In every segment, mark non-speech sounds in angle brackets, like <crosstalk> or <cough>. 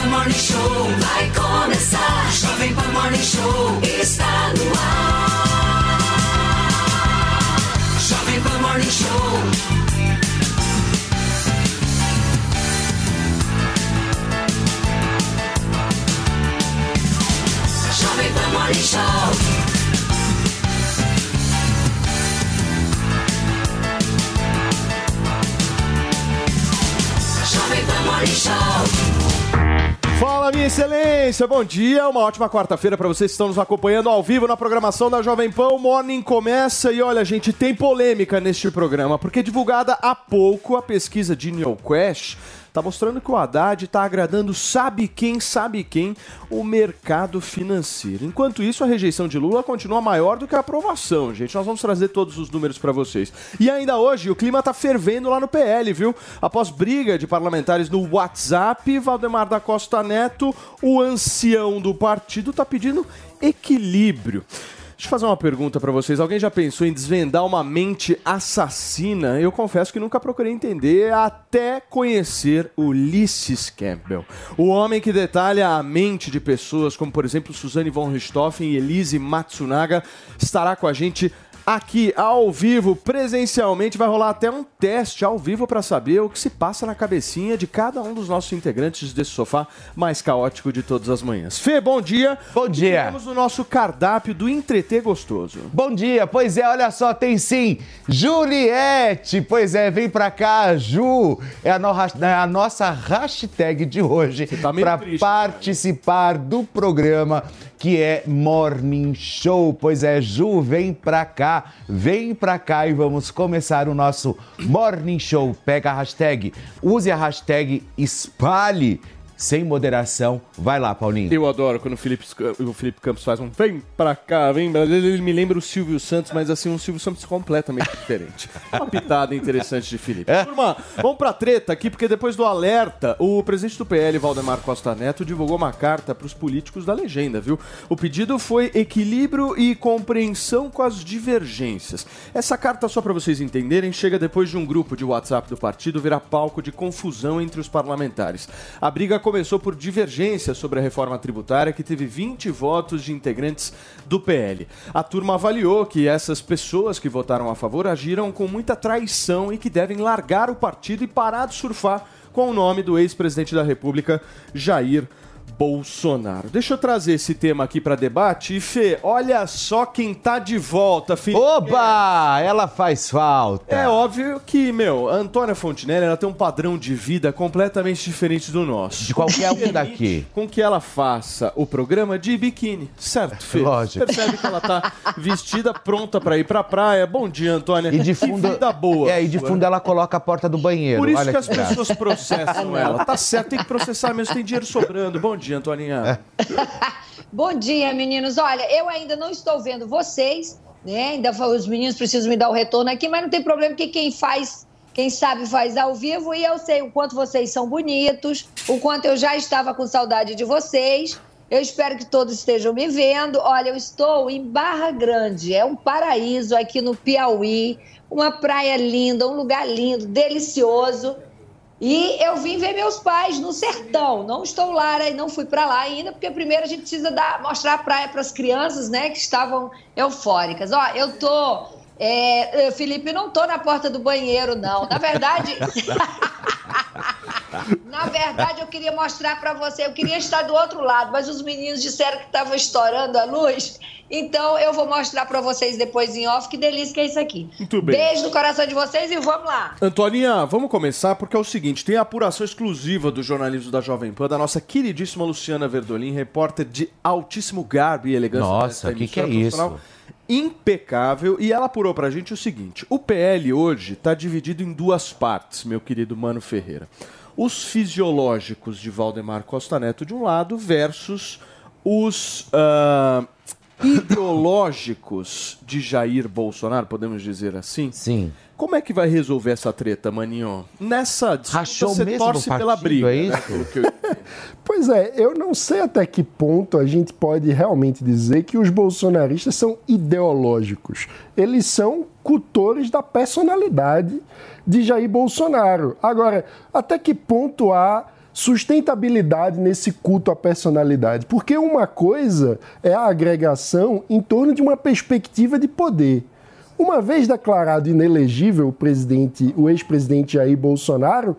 Pan Morning Show vai começar. Jovem Pan Morning Show está no ar. Jovem Pan Morning Show. Jovem Pan Morning Show. Jovem Pan Morning Show. Fala, minha excelência, bom dia. Uma ótima quarta-feira para vocês que estão nos acompanhando ao vivo na programação da Jovem Pan. O Morning começa e olha, gente, tem polêmica neste programa, porque divulgada há pouco a pesquisa de NeoQuest tá mostrando que o Haddad está agradando sabe quem, sabe quem, o mercado financeiro. Enquanto isso, a rejeição de Lula continua maior do que a aprovação, gente. Nós vamos trazer todos os números para vocês. E ainda hoje, o clima tá fervendo lá no PL, viu? Após briga de parlamentares no WhatsApp, Valdemar da Costa Neto, o ancião do partido, tá pedindo equilíbrio. Deixa eu fazer uma pergunta pra vocês. Alguém já pensou em desvendar uma mente assassina? Eu confesso que nunca procurei entender até conhecer Ulysses Campbell. O homem que detalha a mente de pessoas como, por exemplo, Suzane von Richthofen e Elise Matsunaga estará com a gente aqui ao vivo, presencialmente. Vai rolar até um teste ao vivo para saber o que se passa na cabecinha de cada um dos nossos integrantes desse sofá mais caótico de todas as manhãs. Fê, bom dia. Bom dia. Temos o nosso cardápio do Entreter Gostoso. Bom dia, pois é, olha só, tem sim Juliette, pois é, vem pra cá, Ju, é a, no- é a nossa hashtag de hoje tá meio pra triste, participar do programa que é Morning Show. Pois é, Ju, vem pra cá, vem pra cá e vamos começar o nosso Morning Show. Pega a hashtag, use a hashtag espalhe sem moderação. Vai lá, Paulinho. Eu adoro quando o Felipe, o Felipe Campos faz um vem pra cá, vem. Ele me lembra o Silvio Santos, mas assim, um Silvio Santos completamente diferente. <laughs> Uma pitada interessante de Felipe. Turma, vamos pra treta aqui, porque depois do alerta, o presidente do PL, Valdemar Costa Neto, divulgou uma carta pros políticos da legenda, viu? O pedido foi equilíbrio e compreensão com as divergências. Essa carta, só pra vocês entenderem, chega depois de um grupo de WhatsApp do partido virar palco de confusão entre os parlamentares. A briga começou por divergência sobre a reforma tributária, que teve 20 votos de integrantes do PL. A turma avaliou que essas pessoas que votaram a favor agiram com muita traição e que devem largar o partido e parar de surfar com o nome do ex-presidente da República, Jair Bolsonaro. Deixa eu trazer esse tema aqui para debate. E Fê, olha só quem tá de volta, Felipe. Oba! Ela faz falta. É óbvio que, meu, a Antônia Fontinelli ela tem um padrão de vida completamente diferente do nosso. De qualquer um daqui. Com que ela faça o programa de biquíni, certo, Fê? Lógico. Percebe que ela tá vestida, pronta pra ir pra praia. Bom dia, Antônia. E de Que fundo, vida boa. É, e de fundo ela coloca a porta do banheiro. Por isso Olha que as graça. pessoas processam ela. Tá certo, tem que processar mesmo, tem dinheiro sobrando. Bom dia, Antoninha. <laughs> Bom dia, meninos. Olha, eu ainda não estou vendo vocês, né? Ainda os meninos precisam me dar o retorno aqui, mas não tem problema que quem faz, quem sabe faz ao vivo e eu sei o quanto vocês são bonitos, o quanto eu já estava com saudade de vocês. Eu espero que todos estejam me vendo. Olha, eu estou em Barra Grande, é um paraíso aqui no Piauí, uma praia linda, um lugar lindo, delicioso. E eu vim ver meus pais no sertão. Não estou lá, né? não fui para lá ainda, porque primeiro a gente precisa dar, mostrar a praia para as crianças, né, que estavam eufóricas. Ó, eu tô, é, Felipe, não tô na porta do banheiro, não. Na verdade, <laughs> na verdade eu queria mostrar para você. Eu queria estar do outro lado, mas os meninos disseram que estava estourando a luz. Então eu vou mostrar para vocês depois em off que delícia que é isso aqui. Muito bem. Beijo no coração de vocês e vamos lá. Antoninha, vamos começar porque é o seguinte: tem a apuração exclusiva do jornalismo da Jovem Pan, da nossa queridíssima Luciana Verdolim, repórter de altíssimo garbo e elegância. Nossa, desta que que é emissora isso? profissional. Impecável, e ela apurou pra gente o seguinte: o PL hoje tá dividido em duas partes, meu querido Mano Ferreira. Os fisiológicos de Valdemar Costa Neto de um lado versus os ah, ideológicos de Jair Bolsonaro, podemos dizer assim? Sim. Como é que vai resolver essa treta, Maninho? Nessa disputa Rachou você mesmo torce o pela partido, briga, é né? eu- <laughs> Pois é, eu não sei até que ponto a gente pode realmente dizer que os bolsonaristas são ideológicos. Eles são cultores da personalidade de Jair Bolsonaro. Agora, até que ponto há sustentabilidade nesse culto à personalidade. Porque uma coisa é a agregação em torno de uma perspectiva de poder. Uma vez declarado inelegível o presidente, o ex-presidente Jair Bolsonaro,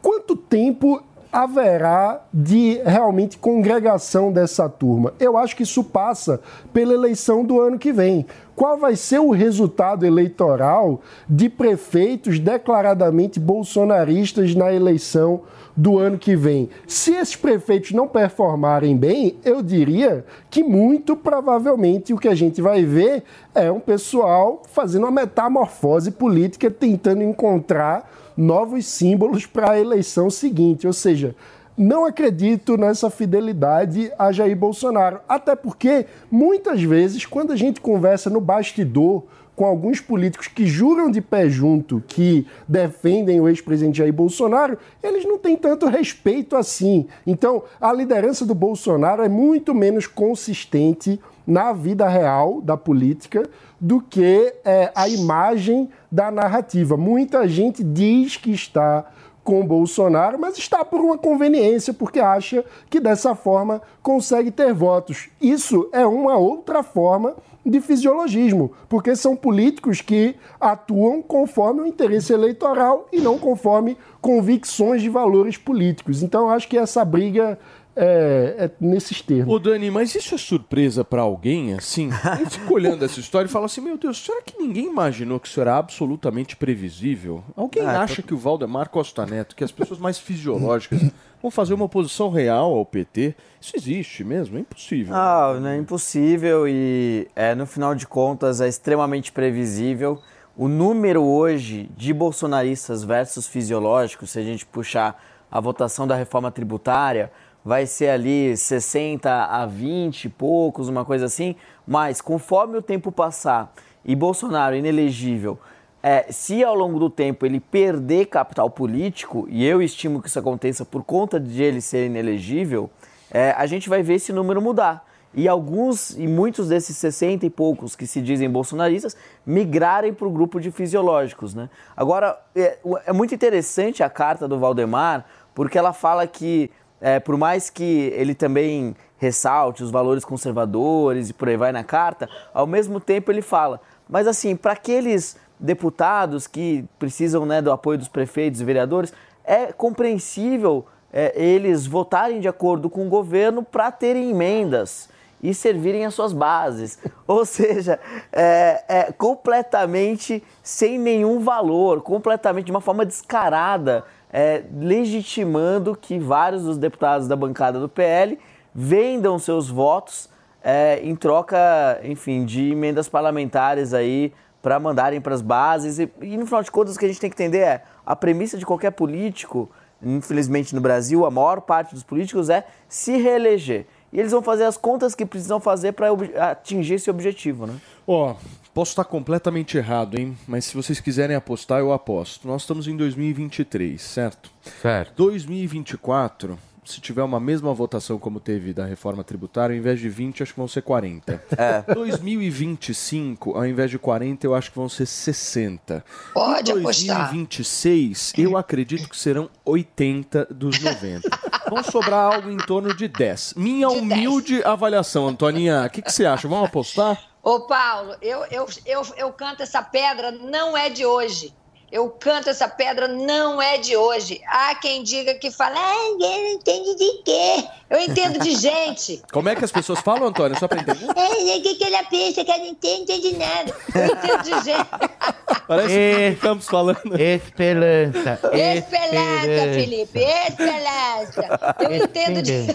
quanto tempo haverá de realmente congregação dessa turma? Eu acho que isso passa pela eleição do ano que vem. Qual vai ser o resultado eleitoral de prefeitos declaradamente bolsonaristas na eleição do ano que vem? Se esses prefeitos não performarem bem, eu diria que muito provavelmente o que a gente vai ver é um pessoal fazendo uma metamorfose política, tentando encontrar novos símbolos para a eleição seguinte. Ou seja, não acredito nessa fidelidade a Jair Bolsonaro. Até porque, muitas vezes, quando a gente conversa no bastidor com alguns políticos que juram de pé junto que defendem o ex-presidente Jair Bolsonaro, eles não têm tanto respeito assim. Então, a liderança do Bolsonaro é muito menos consistente na vida real da política do que é, a imagem da narrativa. Muita gente diz que está com Bolsonaro, mas está por uma conveniência, porque acha que dessa forma consegue ter votos. Isso é uma outra forma de fisiologismo, porque são políticos que atuam conforme o interesse eleitoral e não conforme convicções de valores políticos. Então, acho que essa briga é, é nesses termos. Ô Dani, mas isso é surpresa para alguém, assim? Eu fico olhando essa história e falo assim, meu Deus, será que ninguém imaginou que isso era absolutamente previsível? Alguém Ah, acha tô- que o Valdemar Costa Neto, que as pessoas mais fisiológicas <laughs> vão fazer uma oposição real ao PT? Isso existe mesmo? É impossível. Ah, não é impossível e é, no final de contas é extremamente previsível. O número hoje de bolsonaristas versus fisiológicos, se a gente puxar a votação da reforma tributária, vai ser ali 60 a 20 e poucos, uma coisa assim. Mas conforme o tempo passar e Bolsonaro inelegível, é, se ao longo do tempo ele perder capital político, e eu estimo que isso aconteça por conta de ele ser inelegível, é, a gente vai ver esse número mudar. E alguns, e muitos desses 60 e poucos que se dizem bolsonaristas, migrarem para o grupo de fisiológicos. Né? Agora, é, é muito interessante a carta do Valdemar, porque ela fala que, é, por mais que ele também ressalte os valores conservadores e por aí vai na carta, ao mesmo tempo ele fala, mas assim, para aqueles deputados que precisam né, do apoio dos prefeitos e vereadores, é compreensível é, eles votarem de acordo com o governo para terem emendas e servirem as suas bases. <laughs> Ou seja, é, é completamente sem nenhum valor, completamente de uma forma descarada, é, legitimando que vários dos deputados da bancada do PL vendam seus votos é, em troca, enfim, de emendas parlamentares aí para mandarem para as bases. E, e no final de contas, o que a gente tem que entender é a premissa de qualquer político, infelizmente no Brasil, a maior parte dos políticos é se reeleger. E eles vão fazer as contas que precisam fazer para atingir esse objetivo, né? Ó, posso estar completamente errado, hein? Mas se vocês quiserem apostar, eu aposto. Nós estamos em 2023, certo? Certo. 2024, se tiver uma mesma votação como teve da reforma tributária, ao invés de 20, acho que vão ser 40. <laughs> É. 2025, ao invés de 40, eu acho que vão ser 60. Pode Em apostar. 2026, eu acredito que serão 80 dos 90. Vão sobrar algo em torno de 10. Minha De 10. humilde avaliação, Antoninha, o que, que você acha? Vamos apostar? Ô, Paulo, eu, eu, eu, eu canto essa pedra, não é de hoje. Eu canto essa pedra, não é de hoje. Há quem diga que fala, ah, ele não entende de quê? Eu entendo de gente. <laughs> Como é que as pessoas falam, Antônio? Só pra entender. <laughs> É, o que, que ela pensa que ela não entende, entende nada. Eu entendo de gente. <laughs> Parece que estamos falando. Esperança. Esperança, Felipe, esperança. Eu entendo de...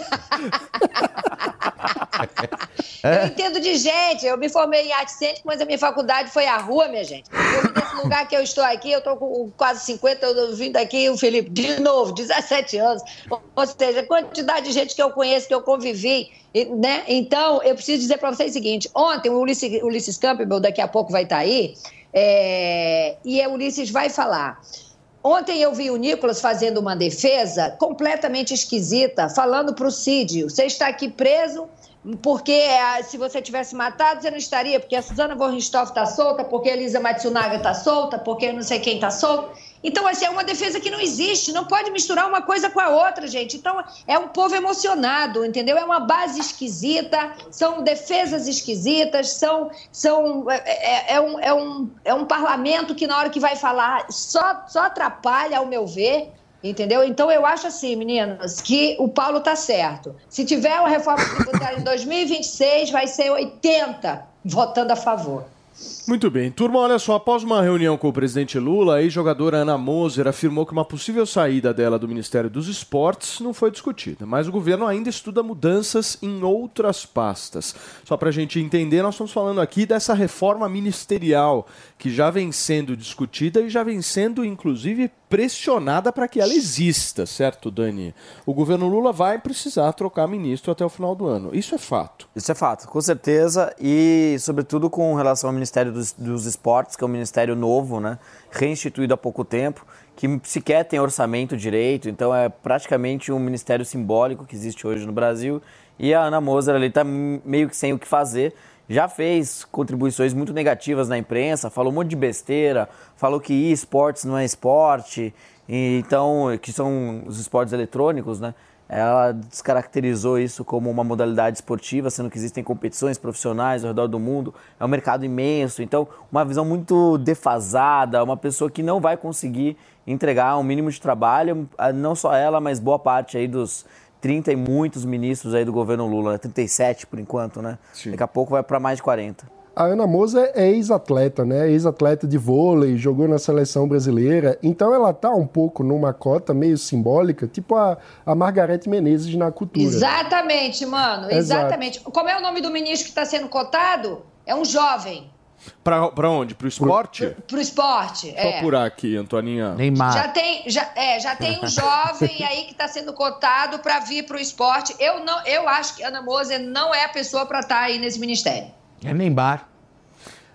Eu entendo de gente. Eu me formei em arte cênica, mas a minha faculdade foi a rua, minha gente. Eu, nesse lugar que eu estou aqui, eu estou com quase 50, eu vim daqui, o Felipe, de novo, 17 anos. Ou seja, quantidade de gente que eu conheço, que eu convivi, né? Então, eu preciso dizer para vocês o seguinte: ontem o Ulisses, Ulisses Campbell, daqui a pouco vai estar aí, é, e o Ulisses vai falar. Ontem eu vi o Nicolas fazendo uma defesa completamente esquisita, falando para o Cid: você está aqui preso porque ah, se você tivesse matado, você não estaria, porque a Suzana von Richthofen está solta, porque a Elisa Matsunaga está solta, porque não sei quem está solto. Então, assim, é uma defesa que não existe, não pode misturar uma coisa com a outra, gente. Então, é um povo emocionado, entendeu? É uma base esquisita, são defesas esquisitas, são, são é, é, é um, é, um, é um parlamento que, na hora que vai falar, só, só atrapalha, ao meu ver. Entendeu? Então eu acho assim, meninas, que o Paulo tá certo. Se tiver uma reforma tributária em 2026, vai ser 80 votando a favor. Muito bem. Turma, olha só, após uma reunião com o presidente Lula, a ex-jogadora Ana Moser afirmou que uma possível saída dela do Ministério dos Esportes não foi discutida, mas o governo ainda estuda mudanças em outras pastas. Só para a gente entender, nós estamos falando aqui dessa reforma ministerial que já vem sendo discutida e já vem sendo, inclusive, pressionada para que ela exista, certo, Dani? O governo Lula vai precisar trocar ministro até o final do ano. Isso é fato. Isso é fato, com certeza, e sobretudo com relação ao Ministério dos, dos Esportes, que é um ministério novo, né, reinstituído há pouco tempo, que sequer tem orçamento direito, então é praticamente um ministério simbólico que existe hoje no Brasil, e a Ana Moser ali está meio que sem o que fazer, já fez contribuições muito negativas na imprensa, falou um monte de besteira, falou que esportes não é esporte, então, que são os esportes eletrônicos, né? Ela descaracterizou isso como uma modalidade esportiva, sendo que existem competições profissionais ao redor do mundo. É um mercado imenso, então uma visão muito defasada, uma pessoa que não vai conseguir entregar um mínimo de trabalho, não só ela, mas boa parte aí dos 30 e muitos ministros aí do governo Lula, 37 por enquanto, né? Sim. Daqui a pouco vai para mais de 40. A Ana Moza é ex-atleta, né? Ex-atleta de vôlei, jogou na seleção brasileira. Então ela tá um pouco numa cota meio simbólica, tipo a, a Margarete Menezes na cultura. Exatamente, mano. Exatamente. Como é o nome do ministro que está sendo cotado? É um jovem. Pra, onde? Pro esporte? Pro, pro esporte, Só é. por aqui, Antoninha. Neymar. Já tem, já, é, já tem um <laughs> jovem aí que está sendo cotado para vir pro esporte. Eu, não, eu acho que Ana Moser não é a pessoa para estar tá aí nesse ministério. É Neymar.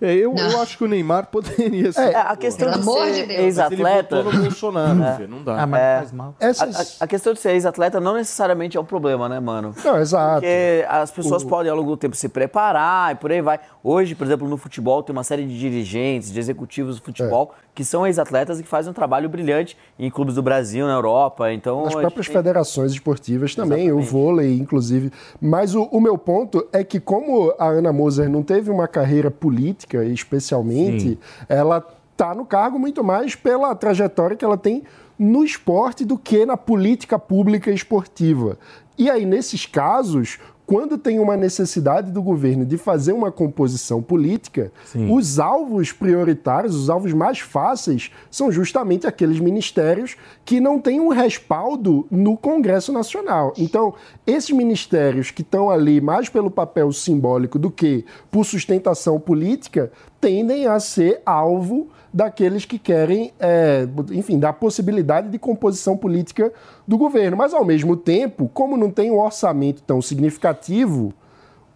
É, eu, eu acho que o Neymar poderia ser. É, a questão de ser ex-atleta. no Bolsonaro, é. não dá. Ah, mas é. faz mal. Essas... A, a, questão de ser ex-atleta não necessariamente é um problema, né, mano? Não, exato. Porque as pessoas o... podem ao longo do tempo se preparar e por aí vai. Hoje, por exemplo, no futebol tem uma série de dirigentes, de executivos do futebol é. que são ex-atletas e que fazem um trabalho brilhante em clubes do Brasil, na Europa. Então, As próprias gente... federações esportivas também, Exatamente. o vôlei, inclusive. Mas o, o meu ponto é que, como a Ana Moser não teve uma carreira política, especialmente, Sim. ela está no cargo muito mais pela trajetória que ela tem no esporte do que na política pública esportiva. E aí, nesses casos, quando tem uma necessidade do governo de fazer uma composição política, Sim. os alvos prioritários, os alvos mais fáceis, são justamente aqueles ministérios que não têm um respaldo no Congresso Nacional. Então, esses ministérios que estão ali mais pelo papel simbólico do que por sustentação política, tendem a ser alvo daqueles que querem, é, enfim, dar possibilidade de composição política do governo. Mas, ao mesmo tempo, como não tem um orçamento tão significativo,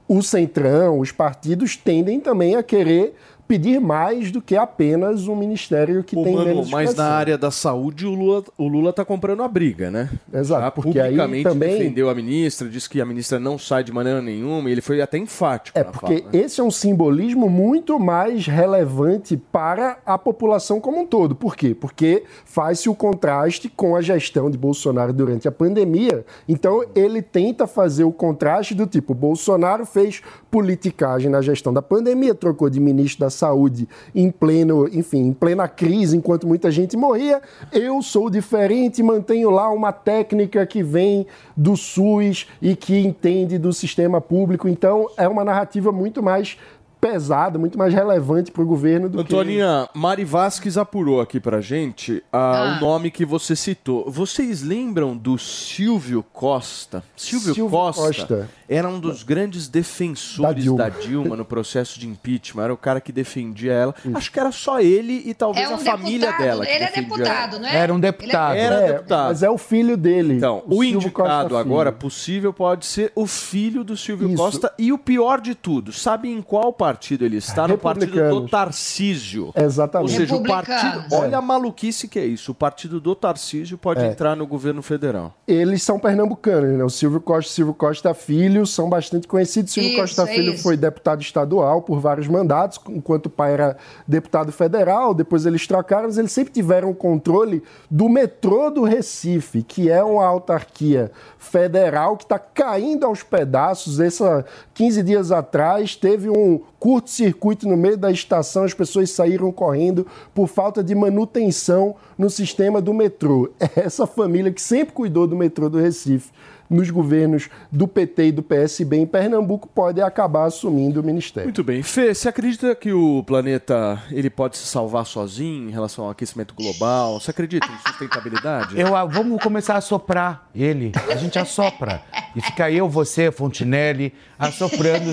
o Centrão, os partidos tendem também a querer pedir mais do que apenas um ministério que tem mano, menos Mas na área da saúde o Lula o Lula está comprando a briga, né? Exato, Já porque publicamente aí também defendeu a ministra, disse que a ministra não sai de maneira nenhuma, e ele foi até enfático. É porque fala, né? esse é um simbolismo muito mais relevante para a população como um todo. Por quê? Porque faz-se o contraste com a gestão de Bolsonaro durante a pandemia. Então ele tenta fazer o contraste do tipo Bolsonaro fez politicagem na gestão da pandemia, trocou de ministro da saúde em pleno, enfim, em plena crise, enquanto muita gente morria. Eu sou diferente, mantenho lá uma técnica que vem do SUS e que entende do sistema público. Então, é uma narrativa muito mais pesada, muito mais relevante para o governo do Antoninha, que... Mari Vasques apurou aqui para gente ah. o nome que você citou. Vocês lembram do Silvio Costa? Silvio, Silvio Costa, Costa, era um dos grandes defensores da Dilma. da Dilma. no processo de impeachment. Era o cara que defendia ela. Isso. Acho que era só ele e talvez é um a família dela. Ele é deputado, ela. não é? Era um deputado. É... Era deputado. Mas é o filho dele. Então, o, o indicado agora possível pode ser o filho do Silvio Isso. Costa. E o pior de tudo, sabe em qual partido ele está? No partido do. Tarcísio. Exatamente. Ou seja, o partido. Olha a maluquice que é isso. O partido do Tarcísio pode É. entrar no governo federal. Eles são pernambucanos, né? O Silvio Costa e Silvio Costa Filho são bastante conhecidos. Silvio Isso, Costa é Filho isso. foi deputado estadual por vários mandatos, enquanto o pai era deputado federal. Depois eles trocaram, mas eles sempre tiveram controle do metrô do Recife, que é uma autarquia federal que está caindo aos pedaços. Essa 15 dias atrás teve um curto-circuito no meio da estação, as pessoas saíram correndo por falta de manutenção no sistema do metrô. É <laughs> essa família que sempre cuidou do metrô do Recife nos governos do PT e do PSB em Pernambuco pode acabar assumindo o ministério. Muito bem. Fê, você acredita que o planeta ele pode se salvar sozinho em relação ao aquecimento global? Você acredita em sustentabilidade? Eu, ah, vamos começar a soprar ele. A gente assopra. E fica eu, você, Fontinelli, assoprando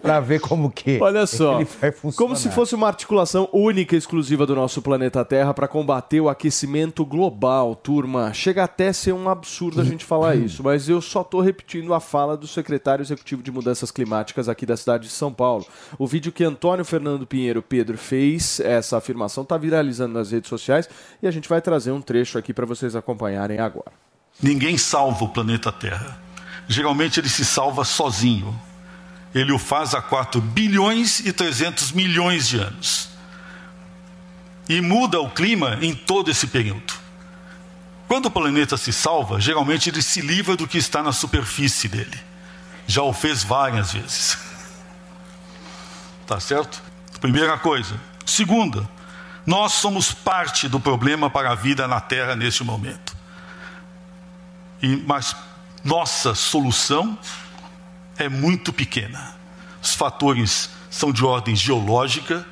pra ver como que <laughs> Olha só, ele vai funcionar. como se fosse uma articulação única e exclusiva do nosso planeta Terra para combater o aquecimento global, turma. Chega até a ser um absurdo a gente falar <clears throat> isso, mas eu só tô repetindo a fala do secretário executivo de mudanças climáticas aqui da cidade de São Paulo. O vídeo que Antônio Fernando Pinheiro Pedro fez, essa afirmação tá viralizando nas redes sociais e a gente vai trazer um trecho aqui para vocês acompanharem agora. Ninguém salva o planeta Terra. Geralmente ele se salva sozinho. Ele o faz há 4 bilhões e 300 milhões de anos. E muda o clima em todo esse período. Quando o planeta se salva, geralmente ele se livra do que está na superfície dele. Já o fez várias vezes. Tá certo? Primeira coisa. Segunda, nós somos parte do problema para a vida na Terra neste momento. E, mas nossa solução é muito pequena. Os fatores são de ordem geológica,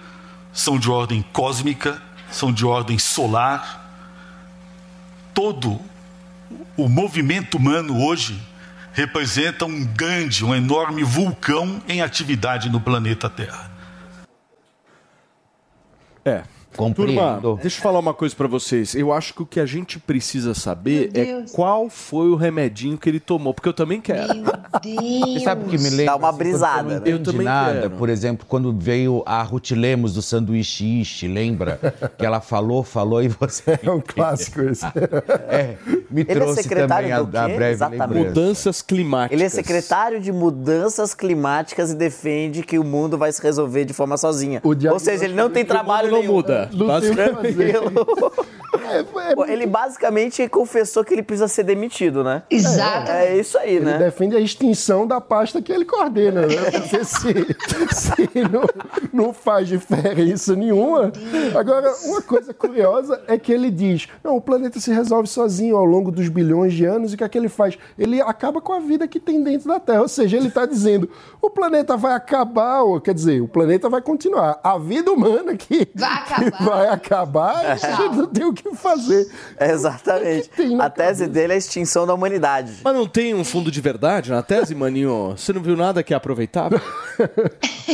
são de ordem cósmica, são de ordem solar. Todo o movimento humano hoje representa um grande, um enorme vulcão em atividade no planeta Terra. É. Compreendo. Turma, deixa eu falar uma coisa pra vocês. Eu acho que o que a gente precisa saber é qual foi o remedinho que ele tomou, porque eu também quero. Meu Deus. Você sabe o que me lembra? Dá uma assim, brisada, você não né? Eu também nada. quero. Por exemplo, quando veio a Ruth Lemos do sanduíche Ishi, lembra? que ela falou, falou e você... <laughs> É um clássico esse. <laughs> É, me Ele é trouxe secretário também a, do a quê? breve Exatamente. lembrança. Mudanças climáticas. Ele é secretário de mudanças climáticas e defende que o mundo vai se resolver de forma sozinha. O Ou seja, ele não tem O mundo trabalho não nenhum. muda. Não tem o que Basicamente. fazer. <laughs> É, é Pô, Ele basicamente confessou que ele precisa ser demitido, né? Exato. É isso aí, Ele né? defende a extinção da pasta que ele coordena. Né? Porque se, <laughs> se não, não faz diferença nenhuma. Agora, uma coisa curiosa é que ele diz: não, o planeta se resolve sozinho ao longo dos bilhões de anos. E o que é que ele faz? Ele acaba com a vida que tem dentro da Terra. Ou seja, ele está dizendo: o planeta vai acabar, ou quer dizer, o planeta vai continuar. A vida humana que Vai acabar. Vai acabar, a gente não tem o que fazer. <laughs> Exatamente. Que A tese cabeça? dele é a extinção da humanidade. Mas não tem um fundo de verdade na tese, maninho? Você não viu nada que é aproveitável? <laughs>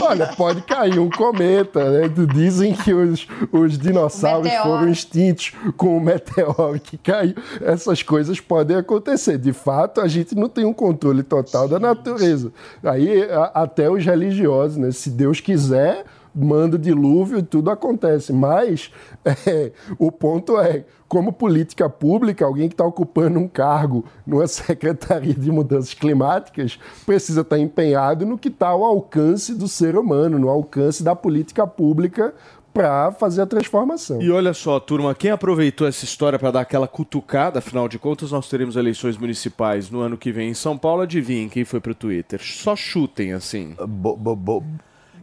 Olha, pode cair um cometa, né? Dizem que os, os dinossauros foram extintos com o meteoro que caiu. Essas coisas podem acontecer. De fato, a gente não tem um controle total da natureza. Aí, a- até os religiosos, né? Se Deus quiser, manda o dilúvio e tudo acontece. Mas <laughs> é, o ponto é, como política pública, alguém que está ocupando um cargo numa <laughs> Secretaria de Mudanças Climáticas precisa estar empenhado no que está ao alcance do ser humano, no alcance da política pública para fazer a transformação. E olha só, turma, quem aproveitou essa história para dar aquela cutucada, afinal de contas, nós teremos eleições municipais no ano que vem em São Paulo. Adivinhem quem foi pro Twitter? Só chutem assim. Bo- bo- bo-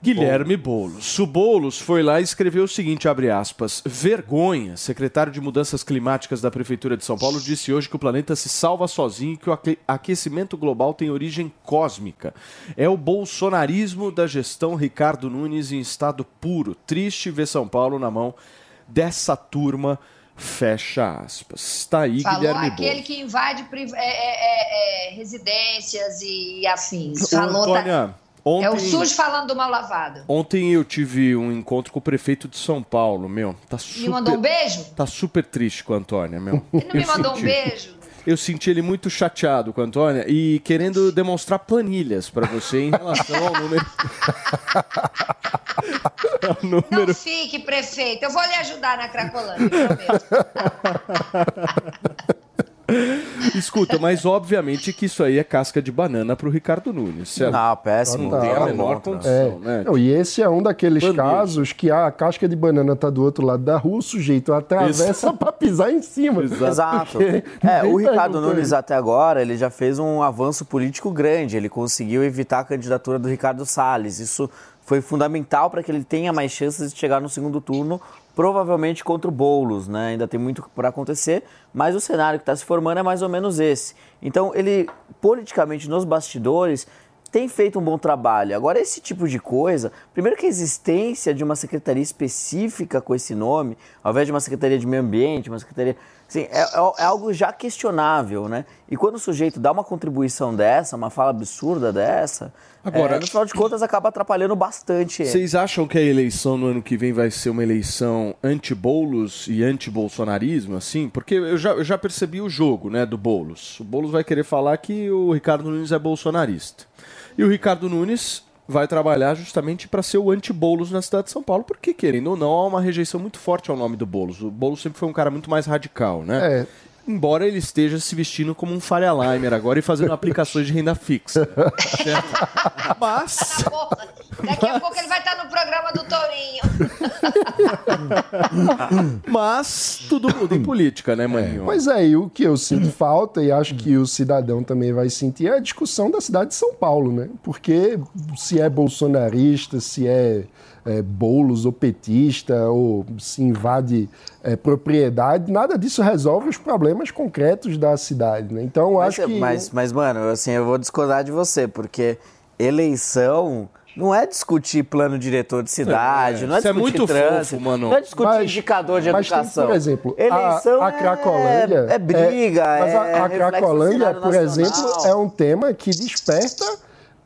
Guilherme Boulos. O Boulos foi lá e escreveu o seguinte, abre aspas, vergonha, secretário de Mudanças Climáticas da Prefeitura de São Paulo disse hoje que o planeta se salva sozinho e que o aque- aquecimento global tem origem cósmica. É o bolsonarismo da gestão Ricardo Nunes em estado puro. Triste ver São Paulo na mão dessa turma, fecha aspas. Está aí Falou Guilherme aquele Boulos. que invade é, é, é, é, residências e afins. Falou, tá- Antônia, É o ontem- SUS falando do mal lavado. Ontem eu tive um encontro com o prefeito de São Paulo, meu. Tá super, Me mandou um beijo? Tá super triste com a Antônia, meu. Ele não me mandou um senti. beijo? eu senti ele muito chateado com a Antônia e querendo demonstrar planilhas pra você em relação ao número. <laughs> ao Não número. fique, prefeito. Eu vou lhe ajudar na Cracolândia, prometo. <laughs> <laughs> Escuta, mas obviamente que isso aí é casca de banana pro Ricardo Nunes, certo? Não, péssimo. Não tem a menor condição, né? Não, e esse é um daqueles casos que a casca de banana tá do outro lado da rua, o sujeito atravessa <laughs> pra pisar em cima. Exato. Porque É, o Ricardo Nunes até agora, ele já fez um avanço político grande. Ele conseguiu evitar a candidatura do Ricardo Salles. Isso foi fundamental para que ele tenha mais chances de chegar no segundo turno, provavelmente contra o Boulos, né? Ainda tem muito por acontecer, mas o cenário que está se formando é mais ou menos esse. Então, ele, politicamente, nos bastidores, tem feito um bom trabalho. Agora, esse tipo de coisa, primeiro que a existência de uma secretaria específica com esse nome, ao invés de uma secretaria de meio ambiente, uma secretaria. Assim, é, é- é algo já questionável, né? E quando o sujeito dá uma contribuição dessa, uma fala absurda dessa, Agora- é, no final de contas acaba atrapalhando bastante ele. Vocês acham que a eleição no ano que vem vai ser uma eleição anti-Boulos e anti-bolsonarismo, assim? Porque eu já, eu já percebi o jogo, né, do Boulos. O Boulos vai querer falar que o Ricardo Nunes é bolsonarista. E o Ricardo Nunes vai trabalhar justamente para ser o anti-Boulos na cidade de São Paulo, porque, querendo ou não, há uma rejeição muito forte ao nome do Boulos. O Boulos sempre foi um cara muito mais radical, né? É. Embora ele esteja se vestindo como um Faria Limer agora e fazendo aplicações de renda fixa. certo? Mas... Daqui a pouco ele vai estar no programa do Tourinho. Mas tudo muda em política, né, maninho? Pois é, e o que eu sinto falta, e acho que o cidadão também vai sentir, é a discussão da cidade de São Paulo, né? Porque se é bolsonarista, se é, é bolos ou petista, ou se invade é, propriedade, nada disso resolve os problemas concretos da cidade, né? Então, Mas, acho que... mas, mas, mano, assim, eu vou discordar de você, porque eleição não é discutir plano diretor de cidade, É, não é isso é discutir muito trânsito, fofo, mano. não é discutir Mas- indicador de mas tem, educação. por exemplo, a- eleição a, Cracolândia. é, é briga, mas é a, a do Cracolândia, por nacional. exemplo, é um tema que desperta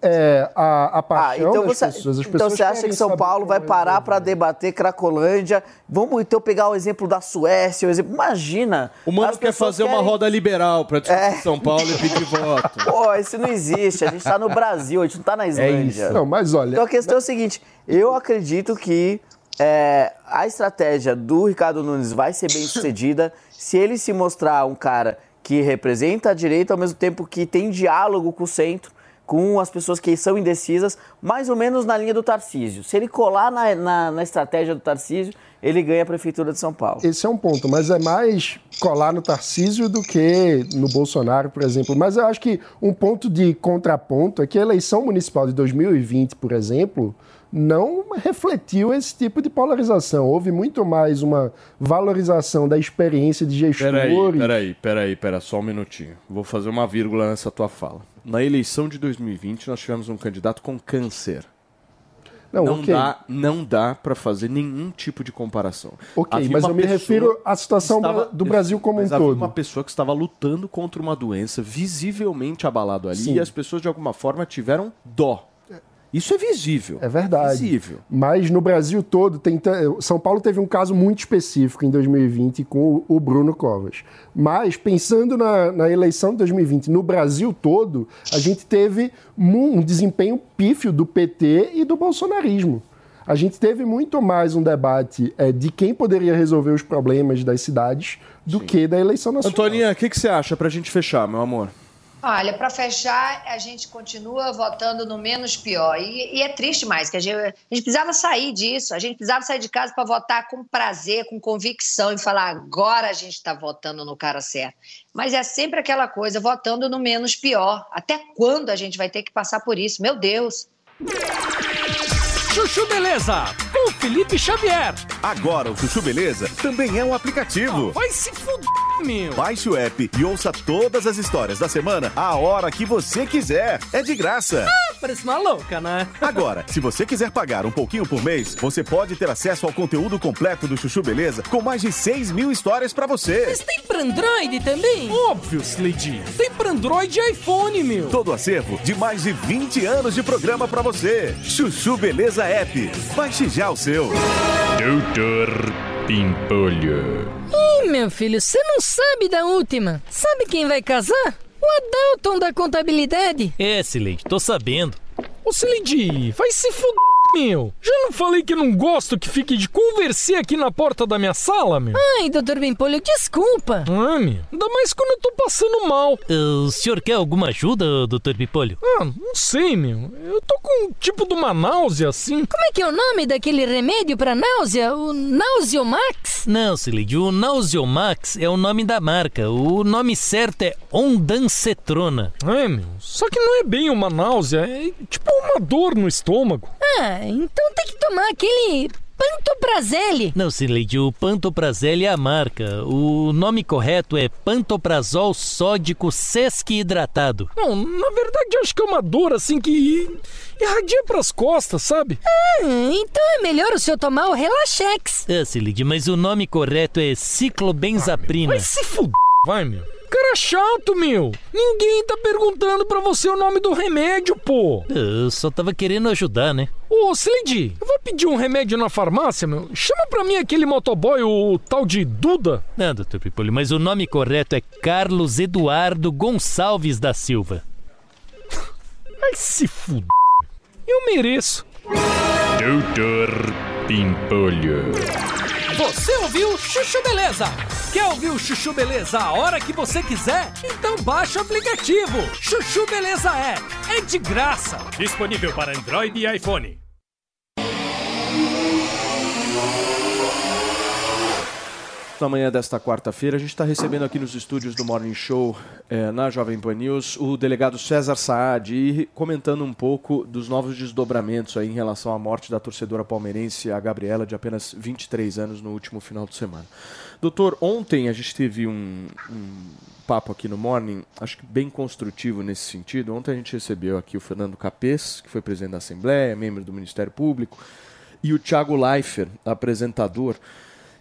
é, a, a Ah, paixão então das você, pessoas. As então pessoas você acha que São Paulo vai é parar para debater Cracolândia? Vamos então pegar o exemplo da Suécia, o exemplo. Imagina. O mano quer fazer uma querem- roda liberal pra discutir É. São Paulo e pedir voto. <laughs> Pô, isso não existe. A gente tá no Brasil, a gente não tá na Islândia. Não, mas olha, Então a questão é o seguinte: eu acredito que é, a estratégia do Ricardo Nunes vai ser bem sucedida se ele se mostrar um cara que representa a direita ao mesmo tempo que tem diálogo com o centro, com as pessoas que são indecisas, mais ou menos na linha do Tarcísio. Se ele colar na, na, na estratégia do Tarcísio, ele ganha a Prefeitura de São Paulo. esse é um ponto, mas é mais colar no Tarcísio do que no Bolsonaro, por exemplo. Mas eu acho que um ponto de contraponto é que a eleição municipal de 2020, por exemplo, não refletiu esse tipo de polarização. Houve muito mais uma valorização da experiência de gestores. Peraí, peraí, peraí, pera só um minutinho. Vou fazer uma vírgula nessa tua fala. Na eleição de 2020, nós tivemos um candidato com câncer. Não, Não ok. dá, não dá para fazer nenhum tipo de comparação. Ok, Havia mas eu me refiro à situação estava- do Brasil como um todo. uma pessoa que estava lutando contra uma doença visivelmente abalado ali Sim. e as pessoas de alguma forma tiveram dó. Isso é visível. É verdade. Visível. Mas no Brasil todo, tem ta- São Paulo teve um caso muito específico em 2020 com o Bruno Covas. Mas, pensando na, na eleição de 2020 no Brasil todo, a gente teve um desempenho pífio do PT e do bolsonarismo. A gente teve muito mais um debate eh, de quem poderia resolver os problemas das cidades do que da eleição nacional. Antoninha, o que, que você acha pra gente fechar, meu amor? Olha, para fechar, a gente continua votando no menos pior. E, e é triste mais, que a gente, a gente precisava sair disso. A gente precisava sair de casa para votar com prazer, com convicção e falar agora a gente está votando no cara certo. Mas é sempre aquela coisa, votando no menos pior. Até quando a gente vai ter que passar por isso? Meu Deus! Chuchu Beleza, com Felipe Xavier. Agora o Chuchu Beleza também é um aplicativo. Vai se fuder, meu. Baixe o app e ouça todas as histórias da semana a hora que você quiser. É de graça. Parece uma louca, né? <laughs> Agora, se você quiser pagar um pouquinho por mês, você pode ter acesso ao conteúdo completo do Chuchu Beleza com mais de 6 mil histórias pra você. Mas tem pra Android também? Óbvio, Slade. Tem pra Android e iPhone, meu. Todo acervo de mais de 20 anos de programa pra você. Chuchu Beleza App. Baixe já o seu. Doutor Pimpolho. Ih, meu filho, você não sabe da última. Sabe quem vai casar? O Adalton da contabilidade. É, Sileide, tô sabendo. Ô, Sileide, vai se fuder, meu. Já não falei que não gosto que fique de conversar aqui na porta da minha sala, meu? Ai, doutor Bimpolho, desculpa. Ah, meu. Ainda mais quando eu tô passando mal. O senhor quer alguma ajuda, doutor Pipolho? Ah, não sei, meu. Eu tô com um tipo de uma náusea assim. Como é que é o nome daquele remédio pra náusea? O Nauseomax? Não, Sileide, o Nauseomax é o nome da marca. O nome certo é Ondancetrona. É, meu. Só que não é bem uma náusea, é tipo uma dor no estômago. Ah, então tem que tomar aquele Pantoprazele. Não, Sileide, o Pantoprazele é a marca. O nome correto é Pantoprazol sódico sesqui hidratado. Não, na verdade eu acho que é uma dor assim que irradia pras costas, sabe? Ah, então é melhor o senhor tomar o Relaxex. É, Sileide, mas o nome correto é ciclobenzaprina. Vai se fuder, vai, meu. Cara chato, meu. Ninguém tá perguntando pra você o nome do remédio, pô. Eu só tava querendo ajudar, né? Ô, Slidy, eu vou pedir um remédio na farmácia, meu. Chama pra mim aquele motoboy, o tal de Duda. Não, doutor Pipolho, mas o nome correto é Carlos Eduardo Gonçalves da Silva. Ai, se fuder. Eu mereço. Doutor Pimpolho. Você ouviu Chuchu Beleza? Quer ouvir o Chuchu Beleza a hora que você quiser? Então baixa o aplicativo. Chuchu Beleza é. É de graça. Disponível para Android e iPhone. Na manhã desta quarta-feira, a gente está recebendo aqui nos estúdios do Morning Show, eh, na Jovem Pan News, o delegado César Saad, e comentando um pouco dos novos desdobramentos aí em relação à morte da torcedora palmeirense, a Gabriela, de apenas 23 anos, no último final de semana. Doutor, ontem a gente teve um, um papo aqui no Morning, acho que bem construtivo nesse sentido. Ontem a gente recebeu aqui o Fernando Capês, que foi presidente da Assembleia, membro do Ministério Público, e o Thiago Leifert, apresentador.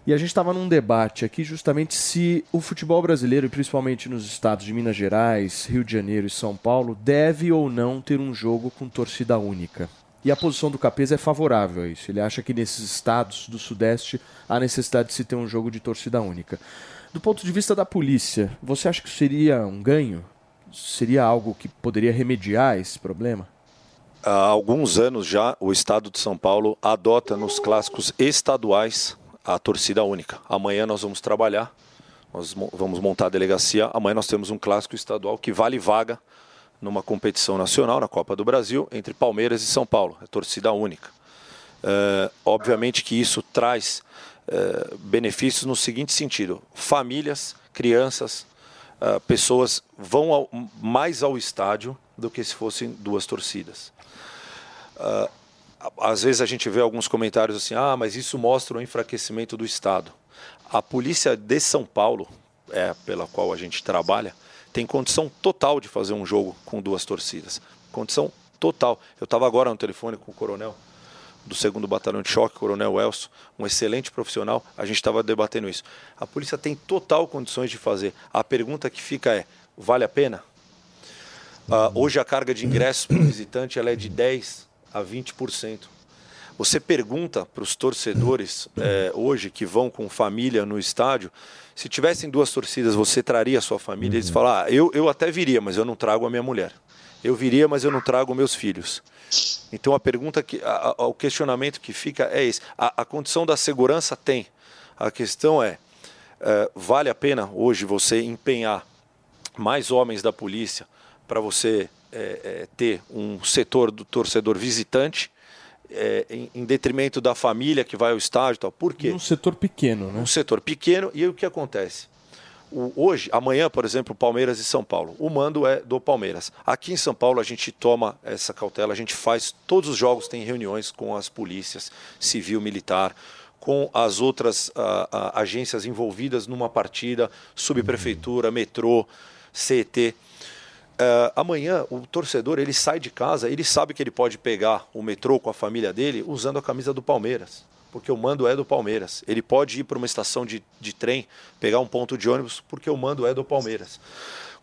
E a gente estava num debate aqui justamente se o futebol brasileiro, principalmente nos estados de Minas Gerais, Rio de Janeiro e São Paulo, deve ou não ter um jogo com torcida única. E a posição do Capês é favorável a isso. Ele acha que nesses estados do Sudeste há necessidade de se ter um jogo de torcida única. Do ponto de vista da polícia, você acha que seria um ganho? Seria algo que poderia remediar esse problema? Há alguns anos já, o Estado de São Paulo adota nos clássicos estaduais a torcida única. Amanhã nós vamos trabalhar, nós vamos montar a delegacia. Amanhã nós temos um clássico estadual que vale vaga numa competição nacional, na Copa do Brasil, entre Palmeiras e São Paulo. É torcida única. É, obviamente que isso traz é, benefícios no seguinte sentido: famílias, crianças, é, pessoas vão ao, mais ao estádio do que se fossem duas torcidas. Às vezes a gente vê alguns comentários assim: ah, mas isso mostra o enfraquecimento do Estado. A polícia de São Paulo, é pela qual a gente trabalha, tem condição total de fazer um jogo com duas torcidas. Condição total. Eu estava agora no telefone com o coronel do segundo batalhão de choque, coronel Elso, um excelente profissional. A gente estava debatendo isso. A polícia tem total condições de fazer. A pergunta que fica é: vale a pena? Uh, hoje a carga de ingressos o visitante ela é de 10 a 20%. Você pergunta para os torcedores é, hoje que vão com família no estádio, se tivessem duas torcidas, você traria a sua família? Eles falam, ah, eu, eu até viria, mas eu não trago a minha mulher. Eu viria, mas eu não trago meus filhos. Então a pergunta que, a, a, o questionamento que fica é esse: a, a, condição da segurança tem. A questão é, é vale a pena hoje você empenhar mais homens da polícia para você é, é, ter um setor do torcedor visitante é, em, em, detrimento da família que vai ao estádio tal. Por quê? Um setor pequeno, né? Um setor pequeno. E aí o que acontece? O, hoje, amanhã, por exemplo, Palmeiras e São Paulo. O mando é do Palmeiras. Aqui em São Paulo a gente toma essa cautela, a gente faz todos os jogos tem reuniões com as polícias civil, militar, com as outras a, a, agências envolvidas numa partida, subprefeitura, metrô, CET. Uh, amanhã o torcedor ele sai de casa, ele sabe que ele pode pegar o metrô com a família dele usando a camisa do Palmeiras, porque o mando é do Palmeiras. Ele pode ir para uma estação de, de trem, pegar um ponto de ônibus, porque o mando é do Palmeiras.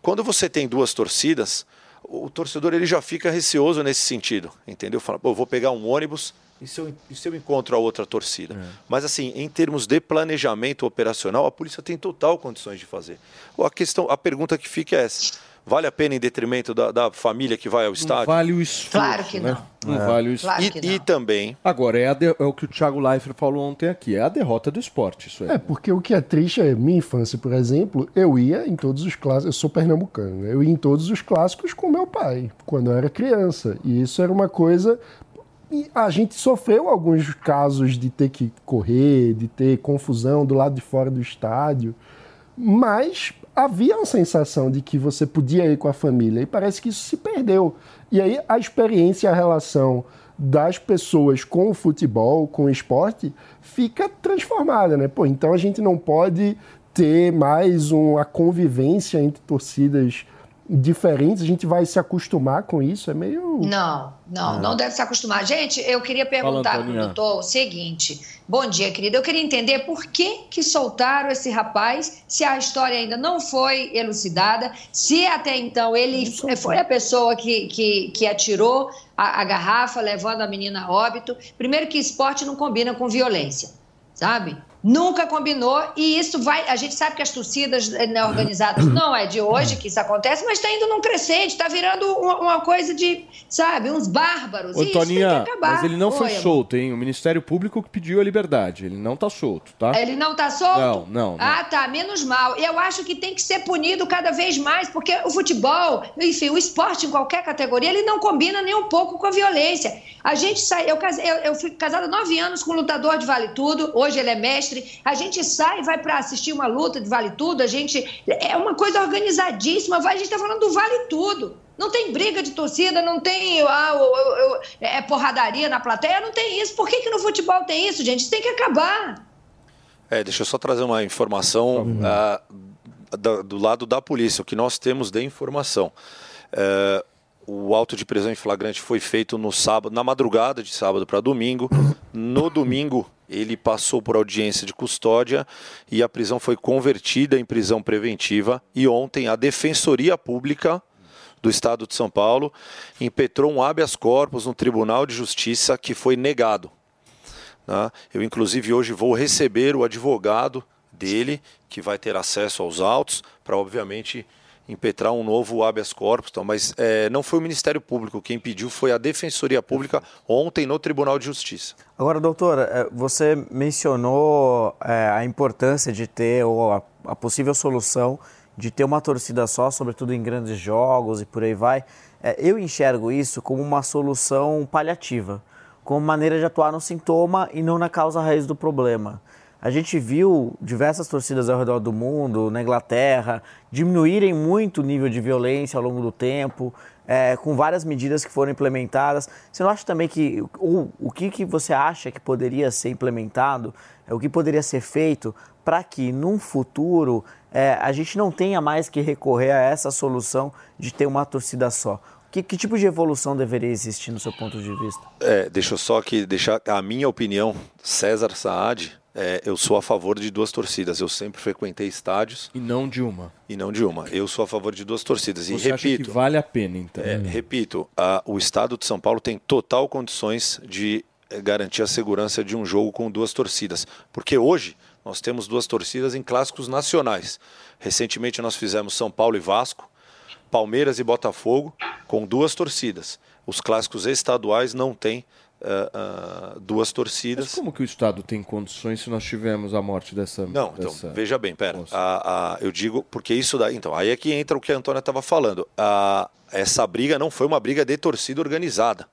Quando você tem duas torcidas, o torcedor ele já fica receoso nesse sentido, entendeu? Fala, pô, eu vou pegar um ônibus e se eu, e se eu encontro a outra torcida? Mas assim, em termos de planejamento operacional, a polícia tem total condições de fazer. A questão, a pergunta que fica é essa. Vale a pena em detrimento da, da família que vai ao estádio? vale o esforço, Claro que né? não. Não vale o esforço. Claro E, e também, Agora, é, a de- é o que o Thiago Leifert falou ontem aqui, é a derrota do esporte, isso É, porque o que é triste é, minha infância, por exemplo, eu ia em todos os clássicos, eu sou pernambucano, né? eu ia em todos os clássicos com meu pai, quando eu era criança. E isso era uma coisa. E a gente sofreu alguns casos de ter que correr, de ter confusão do lado de fora do estádio, mas havia uma sensação de que você podia ir com a família e parece que isso se perdeu. E aí a experiência a relação das pessoas com o futebol, com o esporte, fica transformada, né? Pô, então a gente não pode ter mais uma convivência entre torcidas diferentes, a gente vai se acostumar com isso, é meio... Não, não, não deve se acostumar. Gente, eu queria perguntar para o doutor o seguinte. Bom dia, querida. Eu queria entender por que, que soltaram esse rapaz, se a história ainda não foi elucidada, se até então ele foi a pessoa que, que, que atirou a, a garrafa, levando a menina a óbito. Primeiro que esporte não combina com violência, sabe? Nunca combinou e isso vai. A gente sabe que as torcidas né, organizadas não é de hoje que isso acontece, mas está indo num crescente, está virando uma, uma coisa de, sabe, uns bárbaros. Ô, e Toninha, acabar. mas ele não foi amor. solto, hein? O Ministério Público que pediu a liberdade. Ele não tá solto, tá? Ele não tá solto? Não, não, não. Ah, tá, menos mal. Eu acho que tem que ser punido cada vez mais, porque o futebol, enfim, o esporte em qualquer categoria, ele não combina nem um pouco com a violência. A gente sai, eu, eu, eu fui casada há nove anos com um lutador de vale tudo, hoje ele é mestre. A gente sai e vai para assistir uma luta de vale tudo, a gente. É uma coisa organizadíssima, a gente tá falando do vale tudo. Não tem briga de torcida, não tem ah, o- o- o- é porradaria na plateia, não tem isso. Por que, que no futebol tem isso, gente? Isso tem que acabar. É, deixa eu só trazer uma informação ah, da- do lado da polícia, o que nós temos de informação. É, o auto de prisão em flagrante foi feito no sábado, na madrugada de sábado para domingo. No domingo, ele passou por audiência de custódia e a prisão foi convertida em prisão preventiva. E ontem, a Defensoria Pública do Estado de São Paulo impetrou um habeas corpus no Tribunal de Justiça que foi negado. né? Eu, inclusive, hoje vou receber o advogado dele, que vai ter acesso aos autos, para, obviamente, impetrar um novo habeas corpus. Então, mas eh, não foi o Ministério Público quem pediu, foi a Defensoria Pública ontem no Tribunal de Justiça. Agora, doutora, eh, você mencionou eh, a importância de ter, ou a, a possível solução de ter uma torcida só, sobretudo em grandes jogos e por aí vai. Eh, Eu enxergo isso como uma solução paliativa, como maneira de atuar no sintoma e não na causa raiz do problema. A gente viu diversas torcidas ao redor do mundo, na Inglaterra, diminuírem muito o nível de violência ao longo do tempo, é, com várias medidas que foram implementadas. Você não acha também que o, o que, que você acha que poderia ser implementado, é, o que poderia ser feito para que num futuro é, a gente não tenha mais que recorrer a essa solução de ter uma torcida só? Que, que tipo de evolução deveria existir no seu ponto de vista? É, deixa eu só aqui deixar a minha opinião, César Saad, é, eu sou a favor de duas torcidas. Eu sempre frequentei estádios. E não de uma. E não de uma. Eu sou a favor de duas torcidas. E Você acha repito. que vale a pena, então? É, repito, a- o Estado de São Paulo tem total condições de eh, garantir a segurança de um jogo com duas torcidas. Porque hoje nós temos duas torcidas em clássicos nacionais. Recentemente nós fizemos São Paulo e Vasco, Palmeiras e Botafogo, com duas torcidas. Os clássicos estaduais não têm ah, ah, duas torcidas. Mas como que o Estado tem condições se nós tivemos a morte dessa... Não, então, dessa... veja bem, pera. A- a- eu digo, porque isso daí. Então, aí é que entra o que a Antônia estava falando. A- essa briga não foi uma briga de torcida organizada.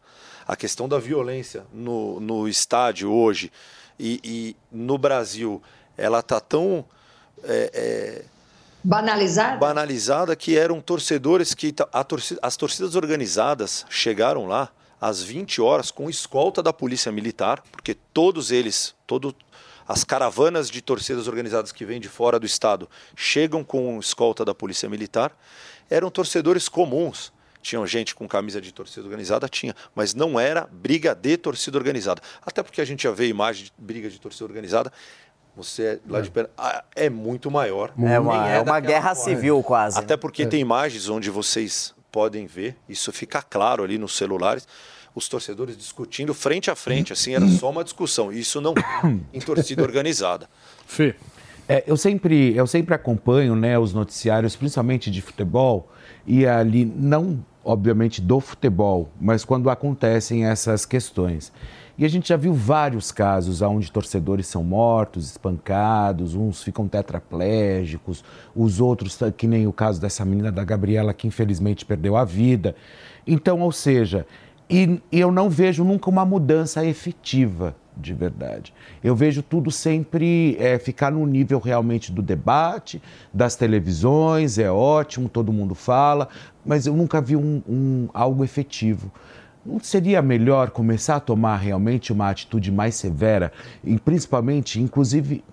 A questão da violência no, no estádio hoje e, e no Brasil, ela tá tão. é, é, Banalizado? banalizada que eram torcedores que a torcida- as torcidas organizadas chegaram lá às 20 horas com escolta da polícia militar, porque todos eles, todo as caravanas de torcidas organizadas que vêm de fora do estado chegam com escolta da polícia militar, eram torcedores comuns. Tinham gente com camisa de torcida organizada, tinha, mas não era briga de torcida organizada. Até porque a gente já vê imagem de briga de torcida organizada. Você é lá de perto, é muito maior. É uma, Nem é uma guerra forma. civil quase. Até porque tem imagens onde vocês podem ver, isso fica claro ali nos celulares, os torcedores discutindo frente a frente, assim, era só uma discussão. Isso não <coughs> em torcida organizada. Fê. É, eu, sempre, eu sempre acompanho né, os noticiários, principalmente de futebol, e ali, não obviamente do futebol, mas quando acontecem essas questões. E a gente já viu vários casos onde torcedores são mortos, espancados, uns ficam tetraplégicos, os outros, que nem o caso dessa menina da Gabriela, que infelizmente perdeu a vida. Então, ou seja, e, eu não vejo nunca uma mudança efetiva de verdade. Eu vejo tudo sempre é, ficar no nível realmente do debate, das televisões, é ótimo, todo mundo fala, mas eu nunca vi um, um, algo efetivo. Não seria melhor começar a tomar realmente uma atitude mais severa, e principalmente, inclusive,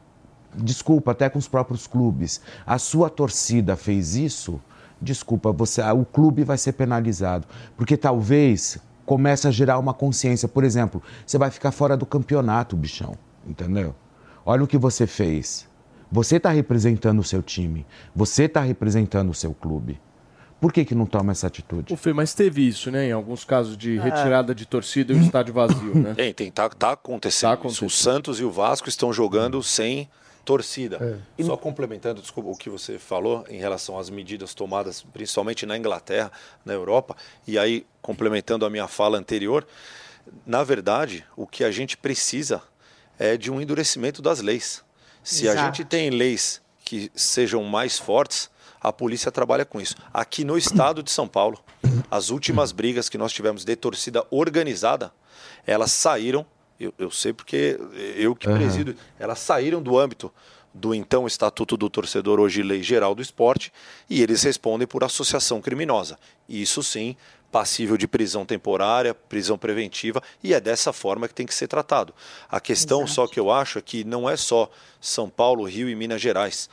desculpa, até com os próprios clubes. A sua torcida fez isso, desculpa, você, o clube vai ser penalizado. Porque talvez comece a gerar uma consciência. Por exemplo, você vai ficar fora do campeonato, bichão, entendeu? Olha o que você fez. Você está representando o seu time, você está representando o seu clube. Por que, que não toma essa atitude? O Fê, mas teve isso, né? Em alguns casos de retirada de torcida e o estádio vazio, né? <laughs> Tem, tem, tá, tá acontecendo. Tá acontecendo. Isso. O Santos e o Vasco estão jogando sem torcida. Só complementando, desculpa, o que você falou em relação às medidas tomadas, principalmente na Inglaterra, na Europa, e aí complementando a minha fala anterior, na verdade, o que a gente precisa é de um endurecimento das leis. Se a Exato. gente tem leis que sejam mais fortes, a polícia trabalha com isso. Aqui no estado de São Paulo, as últimas brigas que nós tivemos de torcida organizada, elas saíram, eu, eu sei porque eu que Aham. presido, elas saíram do âmbito do então Estatuto do Torcedor, hoje Lei Geral do Esporte, e eles respondem por associação criminosa. Isso sim, passível de prisão temporária, prisão preventiva, e é dessa forma que tem que ser tratado. A questão só que eu acho é que não é só São Paulo, Rio e Minas Gerais.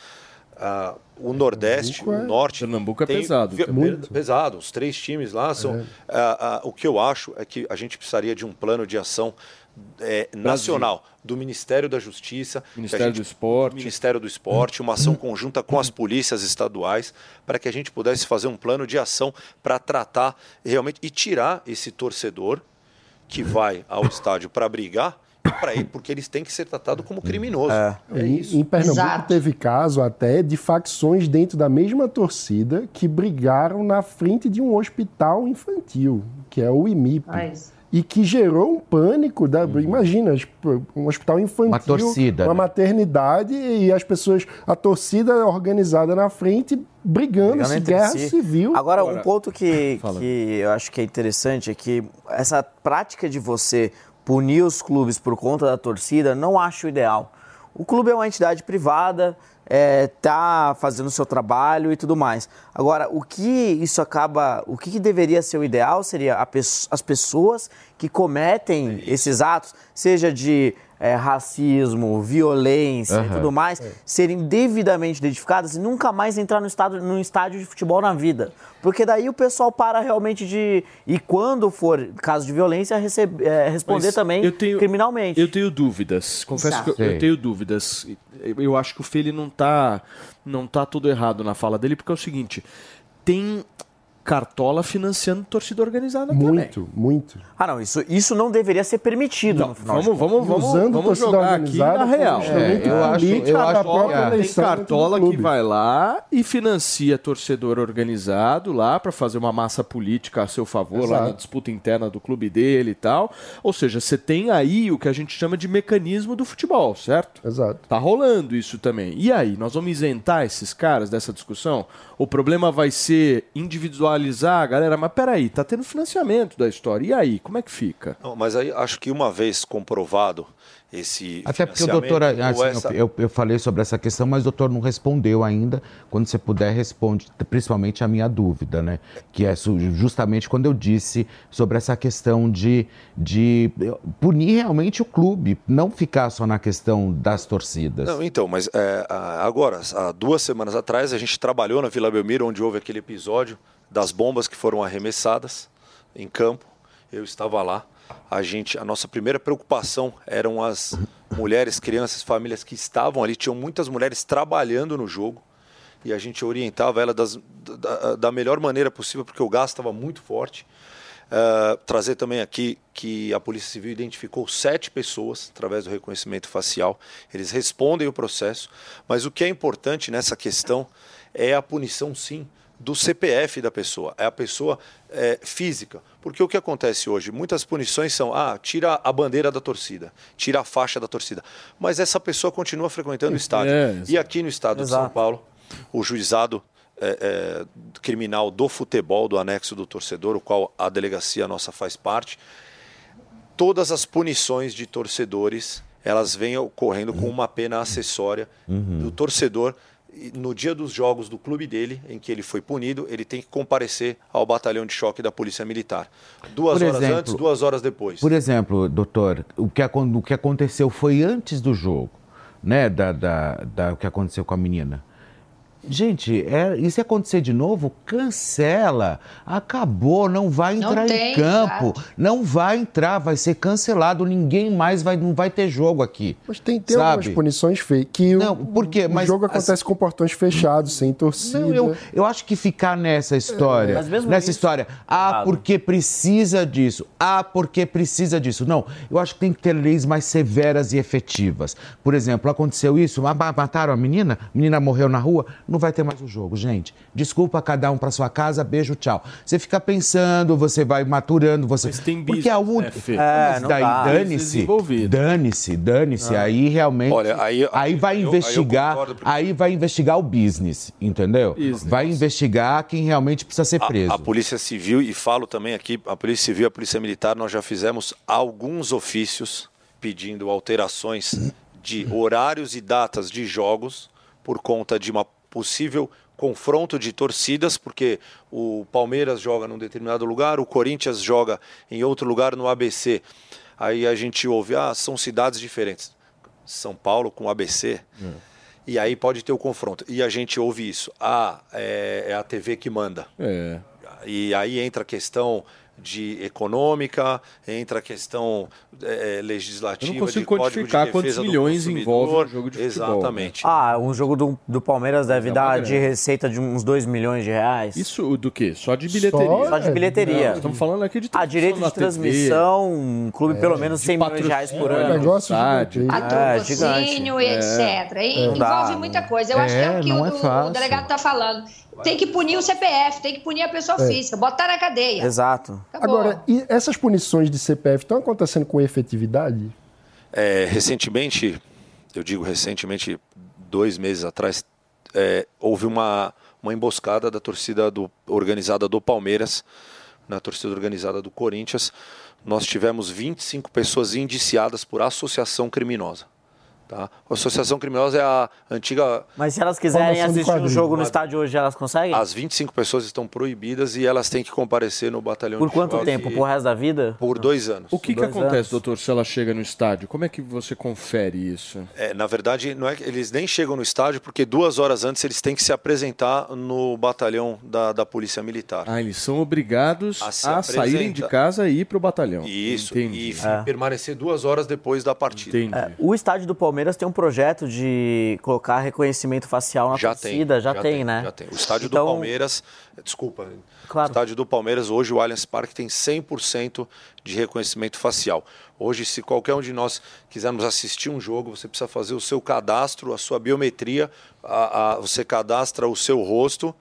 Ah, o Nordeste, o Norte. Pernambuco é tem- pesado também. Muito. Pesado. Os três times lá são. Ah, ah, o que eu acho é que a gente precisaria de um plano de ação eh, nacional do Ministério da Justiça, Ministério gente- do Esporte. Ministério do Esporte, uma ação conjunta com as polícias estaduais, para que a gente pudesse fazer um plano de ação para tratar realmente e tirar esse torcedor que vai ao estádio para brigar, para ir, porque eles têm que ser tratados como criminoso. É, Em- isso. Em Pernambuco Exato. teve caso até de facções dentro da mesma torcida que brigaram na frente de um hospital infantil, que é o IMIP. Mas- E que gerou um pânico. Da, Imagina, tipo, um hospital infantil, Uma torcida, uma né? maternidade e as pessoas, a torcida organizada na frente brigando, Brigando guerra si. civil. Agora, um Agora- ponto que, que eu acho que é interessante é que essa prática de você punir os clubes por conta da torcida, não acho ideal. O clube é uma entidade privada, é, tá fazendo o seu trabalho e tudo mais. Agora, o que isso acaba, o que, deveria ser o ideal seria a pes- as pessoas que cometem esses atos, seja de é, racismo, violência e Aham. tudo mais, serem devidamente identificadas e nunca mais entrar no, estado, no estádio de futebol na vida. Porque daí o pessoal para realmente de. E quando for caso de violência, recebe- é, responder Mas também eu tenho- criminalmente. Eu tenho dúvidas. Confesso Exato. que eu, eu tenho dúvidas. Eu- Eu acho que o Fê ele não tá, não tá tudo errado na fala dele, porque é o seguinte: tem cartola financiando torcida organizada também. Muito, muito. Ah, não, isso, isso não deveria ser permitido no final. de Vamos, vamos, vamos, usando vamos torcida jogar aqui na real. É, eu acho- eu acho que própria a- Tem cartola que vai lá e financia torcedor organizado lá para fazer uma massa política a seu favor lá Exato. na disputa interna do clube dele e tal. Ou seja, você tem aí o que a gente chama de mecanismo do futebol, certo? Exato. Tá rolando isso também. E aí, nós vamos isentar esses caras dessa discussão? O problema vai ser individualizar a galera, mas peraí, tá tendo financiamento da história. E aí, como é que fica? Não, mas aí acho que uma vez comprovado esse. Até porque o doutor, ou assim, essa- eu, eu falei sobre essa questão, mas o doutor não respondeu ainda. Quando você puder, responde principalmente a minha dúvida, né? Que é justamente quando eu disse sobre essa questão de, de punir realmente o clube, não ficar só na questão das torcidas. Não, então, mas é, agora, há duas semanas atrás, a gente trabalhou na Vila Belmiro, onde houve aquele episódio das bombas que foram arremessadas em campo. Eu estava lá. A gente, a nossa primeira preocupação eram as mulheres, crianças, famílias que estavam ali. Tinham muitas mulheres trabalhando no jogo. e a gente orientava ela das- da, da melhor maneira possível, porque o gás estava muito forte. Uh, trazer também aqui que a Polícia Civil identificou sete pessoas através do reconhecimento facial. Eles respondem o processo, mas o que é importante nessa questão é a punição, sim, do CPF da pessoa, é a pessoa é, física. Porque o que acontece hoje? Muitas punições são: ah, tira a bandeira da torcida, tira a faixa da torcida. Mas essa pessoa continua frequentando o estádio. É, e aqui no estado de São Exato. Paulo, o juizado é, é, criminal do futebol, do anexo do torcedor, o qual a delegacia nossa faz parte, todas as punições de torcedores elas vêm ocorrendo com uma pena acessória do torcedor. No dia dos jogos do clube dele, em que ele foi punido, ele tem que comparecer ao batalhão de choque da Polícia Militar. Duas Por horas exemplo, antes, duas horas depois. Por exemplo, doutor, o que, o que aconteceu foi antes do jogo, né? Da, da, da- o que aconteceu com a menina. Gente, é, e se acontecer de novo, cancela. Acabou, não vai Não entrar tem, em campo. exato. Não vai entrar, vai ser cancelado. Ninguém mais vai, não vai ter jogo aqui. Mas tem, tem algumas sabe? punições feias. Que Não, o, por quê? o Mas, jogo acontece assim- com portões fechados, sem torcida. Não, eu, eu acho que ficar nessa história, mesmo nessa isso- história, ah, Errado. porque precisa disso, ah, porque precisa disso. Não, eu acho que tem que ter leis mais severas e efetivas. Por exemplo, aconteceu isso, ma- mataram a menina, a menina morreu na rua, não vai ter mais o jogo, gente. Desculpa cada um para sua casa, beijo, tchau. Você fica pensando, você vai maturando, você Mas tem porque a un... Fê? É, Mas não daí dane-se, dane-se, dane-se. Aí realmente, Olha, aí- aí vai eu- investigar, aí vai investigar o business, entendeu? Business. Vai investigar quem realmente precisa ser preso. A, a Polícia Civil, e falo também aqui, a Polícia Civil e a Polícia Militar, nós já fizemos alguns ofícios pedindo alterações de horários e datas de jogos por conta de uma possível confronto de torcidas, porque o Palmeiras joga num determinado lugar, o Corinthians joga em outro lugar no ABC. Aí a gente ouve, ah, são cidades diferentes. São Paulo com ABC. E aí pode ter o confronto. E a gente ouve isso. Ah, é, é a TV que manda. É. E aí entra a questão de econômica, entra a questão é, legislativa, Eu não consigo de código de quantificar quantos milhões envolve um jogo de futebol, né? Exatamente. Ah, um jogo do, do Palmeiras deve É dar de receita de uns 2 milhões de reais. Isso do quê? Só de bilheteria? Só- Só de bilheteria. Não, estamos falando aqui de Ah, direito na de TV. transmissão, um clube pelo menos 100 milhões de reais por É um ano. negócio Estádio. gigantesco. patrocínio e É. etc. E Não dá, envolve muita coisa. Eu acho que É, é o que o, é o delegado está falando. Tem que punir o CPF, tem que punir a pessoa física, botar na cadeia. Exato. Acabou. Agora, e essas punições de CPF estão acontecendo com efetividade? É, recentemente, eu digo recentemente, dois meses atrás, é, houve uma, uma emboscada da torcida do, organizada do Palmeiras, na torcida organizada do Corinthians. Nós tivemos 25 pessoas indiciadas por associação criminosa. Tá? A associação criminosa é a antiga. Mas se elas quiserem assistir um jogo no estádio hoje, elas conseguem? As 25 pessoas estão proibidas e elas têm que comparecer no batalhão Por de quanto choque tempo? Por resto da vida? Por dois anos. O que, que acontece, anos. doutor, se ela chega no estádio? Como é que você confere isso? É, na verdade, não é que eles nem chegam no estádio porque duas horas antes eles têm que se apresentar no batalhão da, da Polícia Militar. Ah, eles são obrigados A a, saírem de casa e ir pro batalhão. Isso, Entendi. e f- permanecer duas horas depois da partida. É, o estádio do Palmeiras tem um projeto de colocar reconhecimento facial na Já tem, torcida, já, tem, né? Já tem. O estádio Então, do Palmeiras, desculpa, Claro. o estádio do Palmeiras hoje o Allianz Parque tem 100% de reconhecimento facial. Hoje, se qualquer um de nós quisermos assistir um jogo, você precisa fazer o seu cadastro, a sua biometria, a- a- você cadastra o seu rosto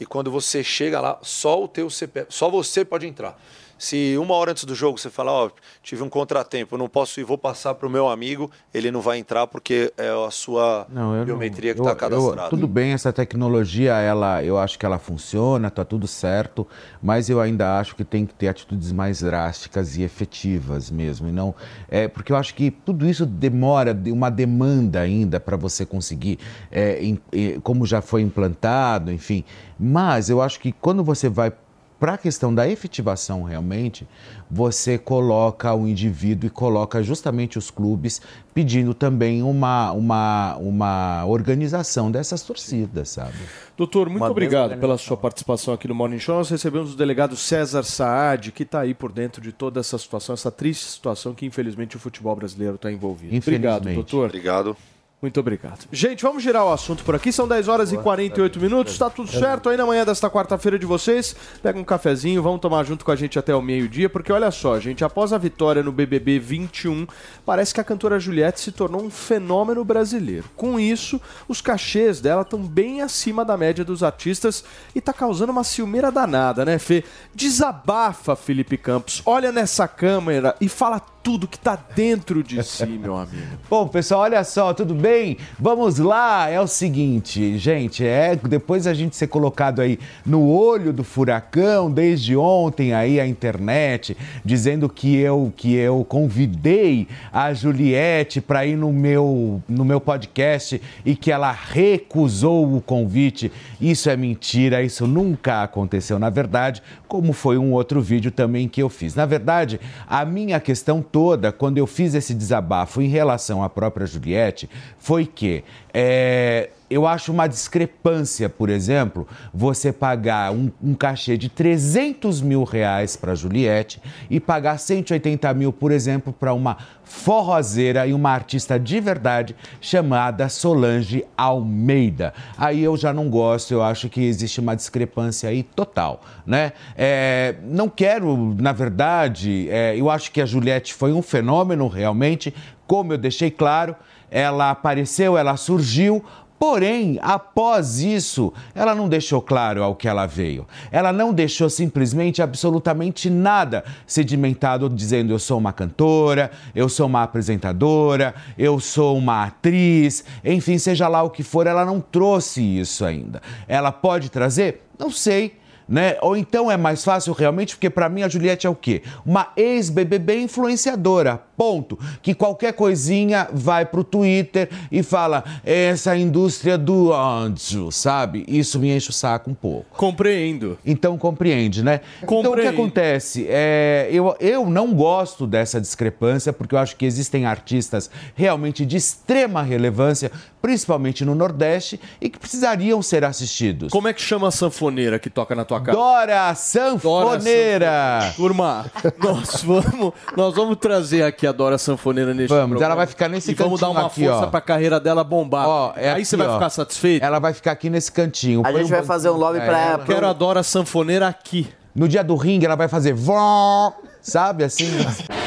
e quando você chega lá, só o teu CPF, só você pode entrar. Se uma hora antes do jogo você falar, ó, tive um contratempo, não posso ir, vou passar para o meu amigo, ele não vai entrar porque é a sua Não, eu não- biometria que eu- está eu- cadastrada. tudo bem, essa tecnologia, ela, eu acho que ela funciona, tá tudo certo, mas eu ainda acho que tem que ter atitudes mais drásticas e efetivas mesmo. E não, é, porque eu acho que tudo isso demora, de- uma demanda ainda para você conseguir, é, em- em- como já foi implantado, enfim. Mas eu acho que quando você vai para a questão da efetivação realmente, você coloca o indivíduo e coloca justamente os clubes pedindo também uma, uma, uma organização dessas torcidas, sabe? Doutor, muito Uma obrigado pela sua participação aqui no Morning Show. Nós recebemos o delegado César Saad, que está aí por dentro de toda essa situação, essa triste situação que infelizmente o futebol brasileiro está envolvido. Obrigado, doutor. Obrigado. Muito obrigado. Gente, vamos girar o assunto por aqui. São 10 horas e 48 minutos. Tá tudo certo aí na manhã desta quarta-feira de vocês. Pega um cafezinho, vamos tomar junto com a gente até o meio-dia, porque olha só, gente, após a vitória no BBB 21, parece que a cantora Juliette se tornou um fenômeno brasileiro. Com isso, os cachês dela estão bem acima da média dos artistas e tá causando uma ciumeira danada, né, Fê? Desabafa, Felipe Campos. Olha nessa câmera e fala tudo que tá dentro de si, meu amigo. <laughs> Bom, pessoal, olha só, tudo bem? Vamos lá. É o seguinte, gente, é depois a gente ser colocado aí no olho do furacão desde ontem aí a internet dizendo que eu que eu convidei a Juliette para ir no meu no meu podcast e que ela recusou o convite. Isso é mentira, isso nunca aconteceu na verdade, como foi um outro vídeo também que eu fiz. Na verdade, a minha questão toda, quando eu fiz esse desabafo em relação à própria Juliette, foi que é, eu acho uma discrepância, por exemplo, você pagar um, um cachê de 300 mil reais para Juliette e pagar 180 mil, por exemplo, para uma forrozeira e uma artista de verdade chamada Solange Almeida. Aí eu já não gosto, eu acho que existe uma discrepância aí total, né? É, não quero, na verdade, é, eu acho que a Juliette foi um fenômeno realmente, como eu deixei claro, ela apareceu, ela surgiu, Porém, após isso, ela não deixou claro ao que ela veio. Ela não deixou simplesmente absolutamente nada sedimentado dizendo eu sou uma cantora, eu sou uma apresentadora, eu sou uma atriz, enfim, seja lá o que for, ela não trouxe isso ainda. Ela pode trazer? Não sei né? Ou então é mais fácil realmente, porque para mim a Juliette é o quê? Uma ex-BBB influenciadora, ponto. Que qualquer coisinha vai pro Twitter e fala essa indústria do ódio, sabe? Isso me enche o saco um pouco. Compreendo. Então compreende, né? Então o que Compreendo. acontece? É, eu, eu não gosto dessa discrepância, porque eu acho que existem artistas realmente de extrema relevância, principalmente no Nordeste, e que precisariam ser assistidos. Como é que chama a sanfoneira que toca na tua casa? Dora Sanfoneira! Turma, nós <laughs> vamos, nós vamos trazer aqui a Dora Sanfoneira neste Vamos, programa. ela vai ficar nesse E vamos dar cantinho uma aqui, força ó. pra carreira dela bombar. Ó, é Aí aqui, você vai ó. ficar satisfeito? Ela vai ficar aqui nesse cantinho. A Põe gente vai banquinho fazer um lobby pra ela. Quero a Dora Sanfoneira aqui. No dia do ringue, ela vai fazer vó, sabe assim? <laughs>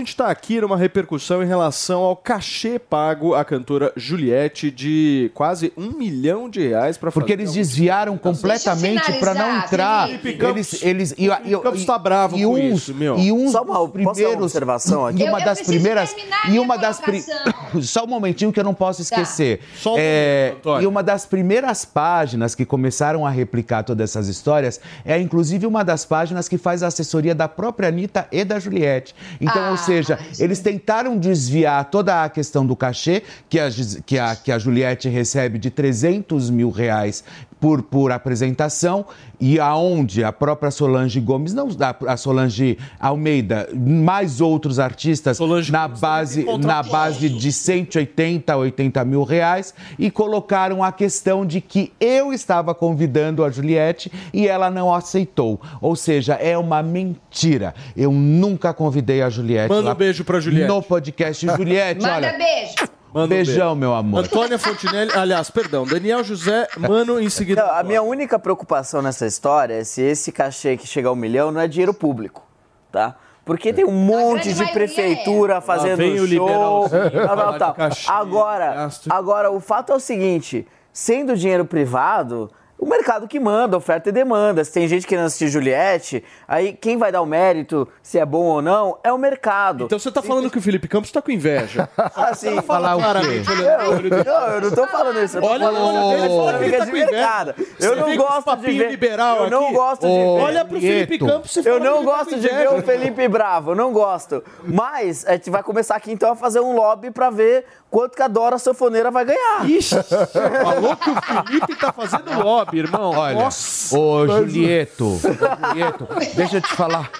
A gente está aqui numa repercussão em relação ao cachê pago à cantora Juliette de quase um milhão de reais para Porque eles desviaram completamente para não entrar. Eles, eles e, e, Campos tá bravo e com uns, isso, meu. E uns Só uma- primeiros. observação aqui? E uma Eu- eu das primeiras. E uma das pri-. <laughs> Só um momentinho que eu não posso esquecer. Só um É, momento, e uma das primeiras páginas que começaram a replicar todas essas histórias é inclusive uma das páginas que faz a assessoria da própria Anitta e da Juliette. Então, Ah, ou seja, eles tentaram desviar toda a questão do cachê que a, que a, que a Juliette recebe de 300 mil reais por, por apresentação e aonde a própria Solange Gomes, não a, a Solange Almeida, mais outros artistas na base, na base de 180, 80 mil reais e colocaram a questão de que eu estava convidando a Juliette e ela não aceitou. Ou seja, é uma mentira. Eu nunca convidei a Juliette. Manda um beijo pra Juliette. No podcast. Juliette, <laughs> Manda olha. beijo. Um beijão, meu amor. Antônia Fontinelli, aliás, perdão, Daniel José, mano, em seguida. Não, a minha única preocupação nessa história é se esse cachê que chega a um milhão não é dinheiro público, tá? Porque tem um monte de prefeitura fazendo vem o show, tal, tal, de tal. cachê, Agora, gasto. agora, o fato é o seguinte, sendo dinheiro privado, o mercado que manda, oferta e demanda. Se tem gente querendo assistir Juliette, aí quem vai dar o mérito, se é bom ou não, é o mercado. Então você tá falando que o Felipe Campos tá com inveja. <laughs> Assim, Falar o quê? claramente, dele. Não, eu não tô falando isso. Eu tô Olha, falando olha, ele fala que tá de com inveja. mercado. Eu não gosto de ver. liberal eu não gosto de ver. Olha pro Felipe. Campos e Eu não tá gosto de ver o Felipe Bravo, eu não gosto. Mas a gente vai começar aqui então a fazer um lobby pra ver quanto que a Dora Sanfoneira vai ganhar. Ixi, <laughs> falou que o Felipe tá fazendo lobby, irmão. Olha, Nossa. ô Julieto, ô, Julieto, deixa eu te falar.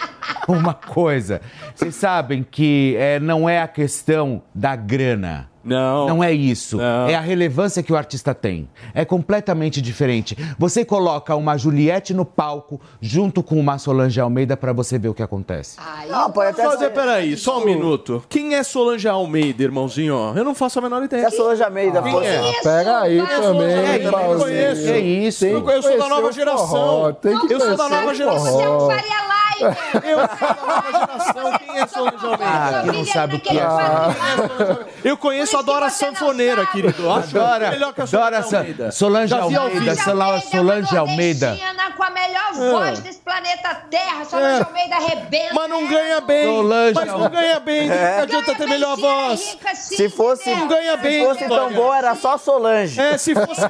uma coisa. Vocês sabem que é, não é a questão da grana. Não. Não é isso. É a relevância que o artista tem. É completamente diferente. Você coloca uma Juliette no palco junto com uma Solange Almeida pra você ver o que acontece. Não, pode até Só dizer, ser. peraí, só um minuto. Quem é Solange Almeida, irmãozinho? Eu não faço a menor ideia. A Solange Almeida Quem fosse- é? Ah, Pera aí também, É, eu não conheço. Que isso? Tem Eu sou da nova geração. forró, Tem que Eu sou da nova geração. forró. Faria Live! Eu sou da nova geração. Quem é Solange Almeida? Ah, que não sabe o que é. Eu conheço a Dora Sanfoneira, querido. Acho Dora, melhor que a Solange Almeida. Solange Almeida, vivo. Sola- Solange Almeida. Com a melhor voz É. desse planeta Terra. Solange É. Almeida arrebenta. Mas não ganha bem. Solange Mas não ganha bem. Não É. adianta ter melhor voz. Se fosse, Não ganha bem, se fosse tão boa, era só Solange. É, se fosse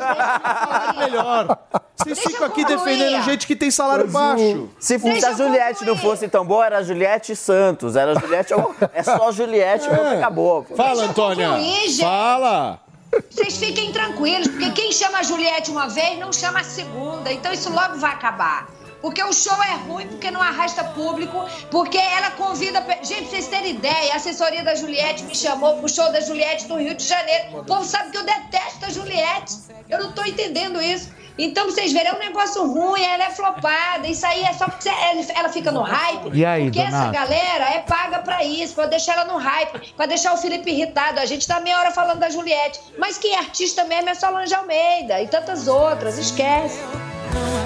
melhor. Vocês ficam aqui defendendo gente que tem salário baixo. Se, fosse a Juliette não fosse tão boa, era a Juliette Santos. Era a Juliette. É só Juliette, pronto, acabou. Fala, Deixa Antônia. concluir. Fala. Vocês fiquem tranquilos, porque quem chama a Juliette uma vez não chama a segunda. Então isso logo vai acabar. Porque o show é ruim, porque não arrasta público, porque ela convida. Gente, pra vocês terem ideia, a assessoria da Juliette me chamou pro show da Juliette no Rio de Janeiro. O povo sabe que eu detesto a Juliette. Eu não tô entendendo isso. Então, pra vocês verem, é um negócio ruim, ela é flopada. Isso aí é só porque ela, fica no hype. E aí, porque essa Donato? galera é paga pra isso, pra deixar ela no hype, pra deixar o Felipe irritado. A gente tá meia hora falando da Juliette. Mas quem é artista mesmo é Solange Almeida e tantas outras, esquece.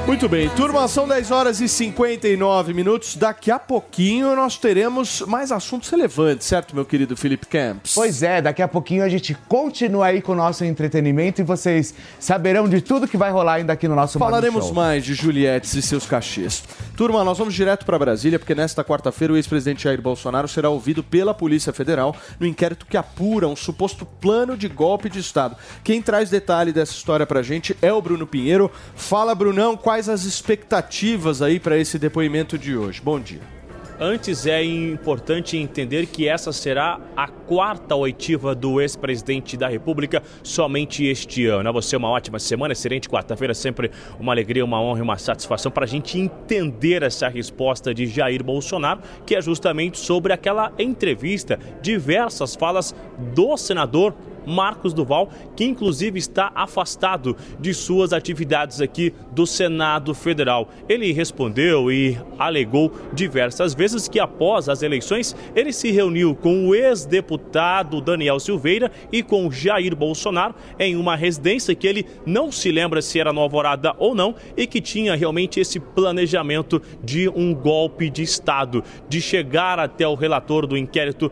Muito bem, turma, são 10 horas e 59 minutos. Daqui a pouquinho nós teremos mais assuntos relevantes, certo, meu querido Felipe Camps? Pois é, daqui a pouquinho a gente continua aí com o nosso entretenimento e vocês saberão de tudo que vai rolar ainda aqui no nosso Falaremos mais de Juliette e seus cachês. Turma, nós vamos direto para Brasília, porque nesta quarta-feira o ex-presidente Jair Bolsonaro será ouvido pela Polícia Federal no inquérito que apura um suposto plano de golpe de Estado. Quem traz detalhe dessa história pra gente é o Bruno Pinheiro. Fala, Brunão, quais as expectativas aí para esse depoimento de hoje? Bom dia. Antes é importante entender que essa será a quarta oitiva do ex-presidente da República somente este ano. A você uma ótima semana, excelente quarta-feira, sempre uma alegria, uma honra e uma satisfação para a gente entender essa resposta de Jair Bolsonaro, que é justamente sobre aquela entrevista, diversas falas do senador Marcos Duval, que inclusive está afastado de suas atividades aqui do Senado Federal. Ele respondeu e alegou diversas vezes que após as eleições ele se reuniu com o ex-deputado Daniel Silveira e com Jair Bolsonaro em uma residência que ele não se lembra se era no Alvorada ou não e que tinha realmente esse planejamento de um golpe de Estado, de chegar até o relator do inquérito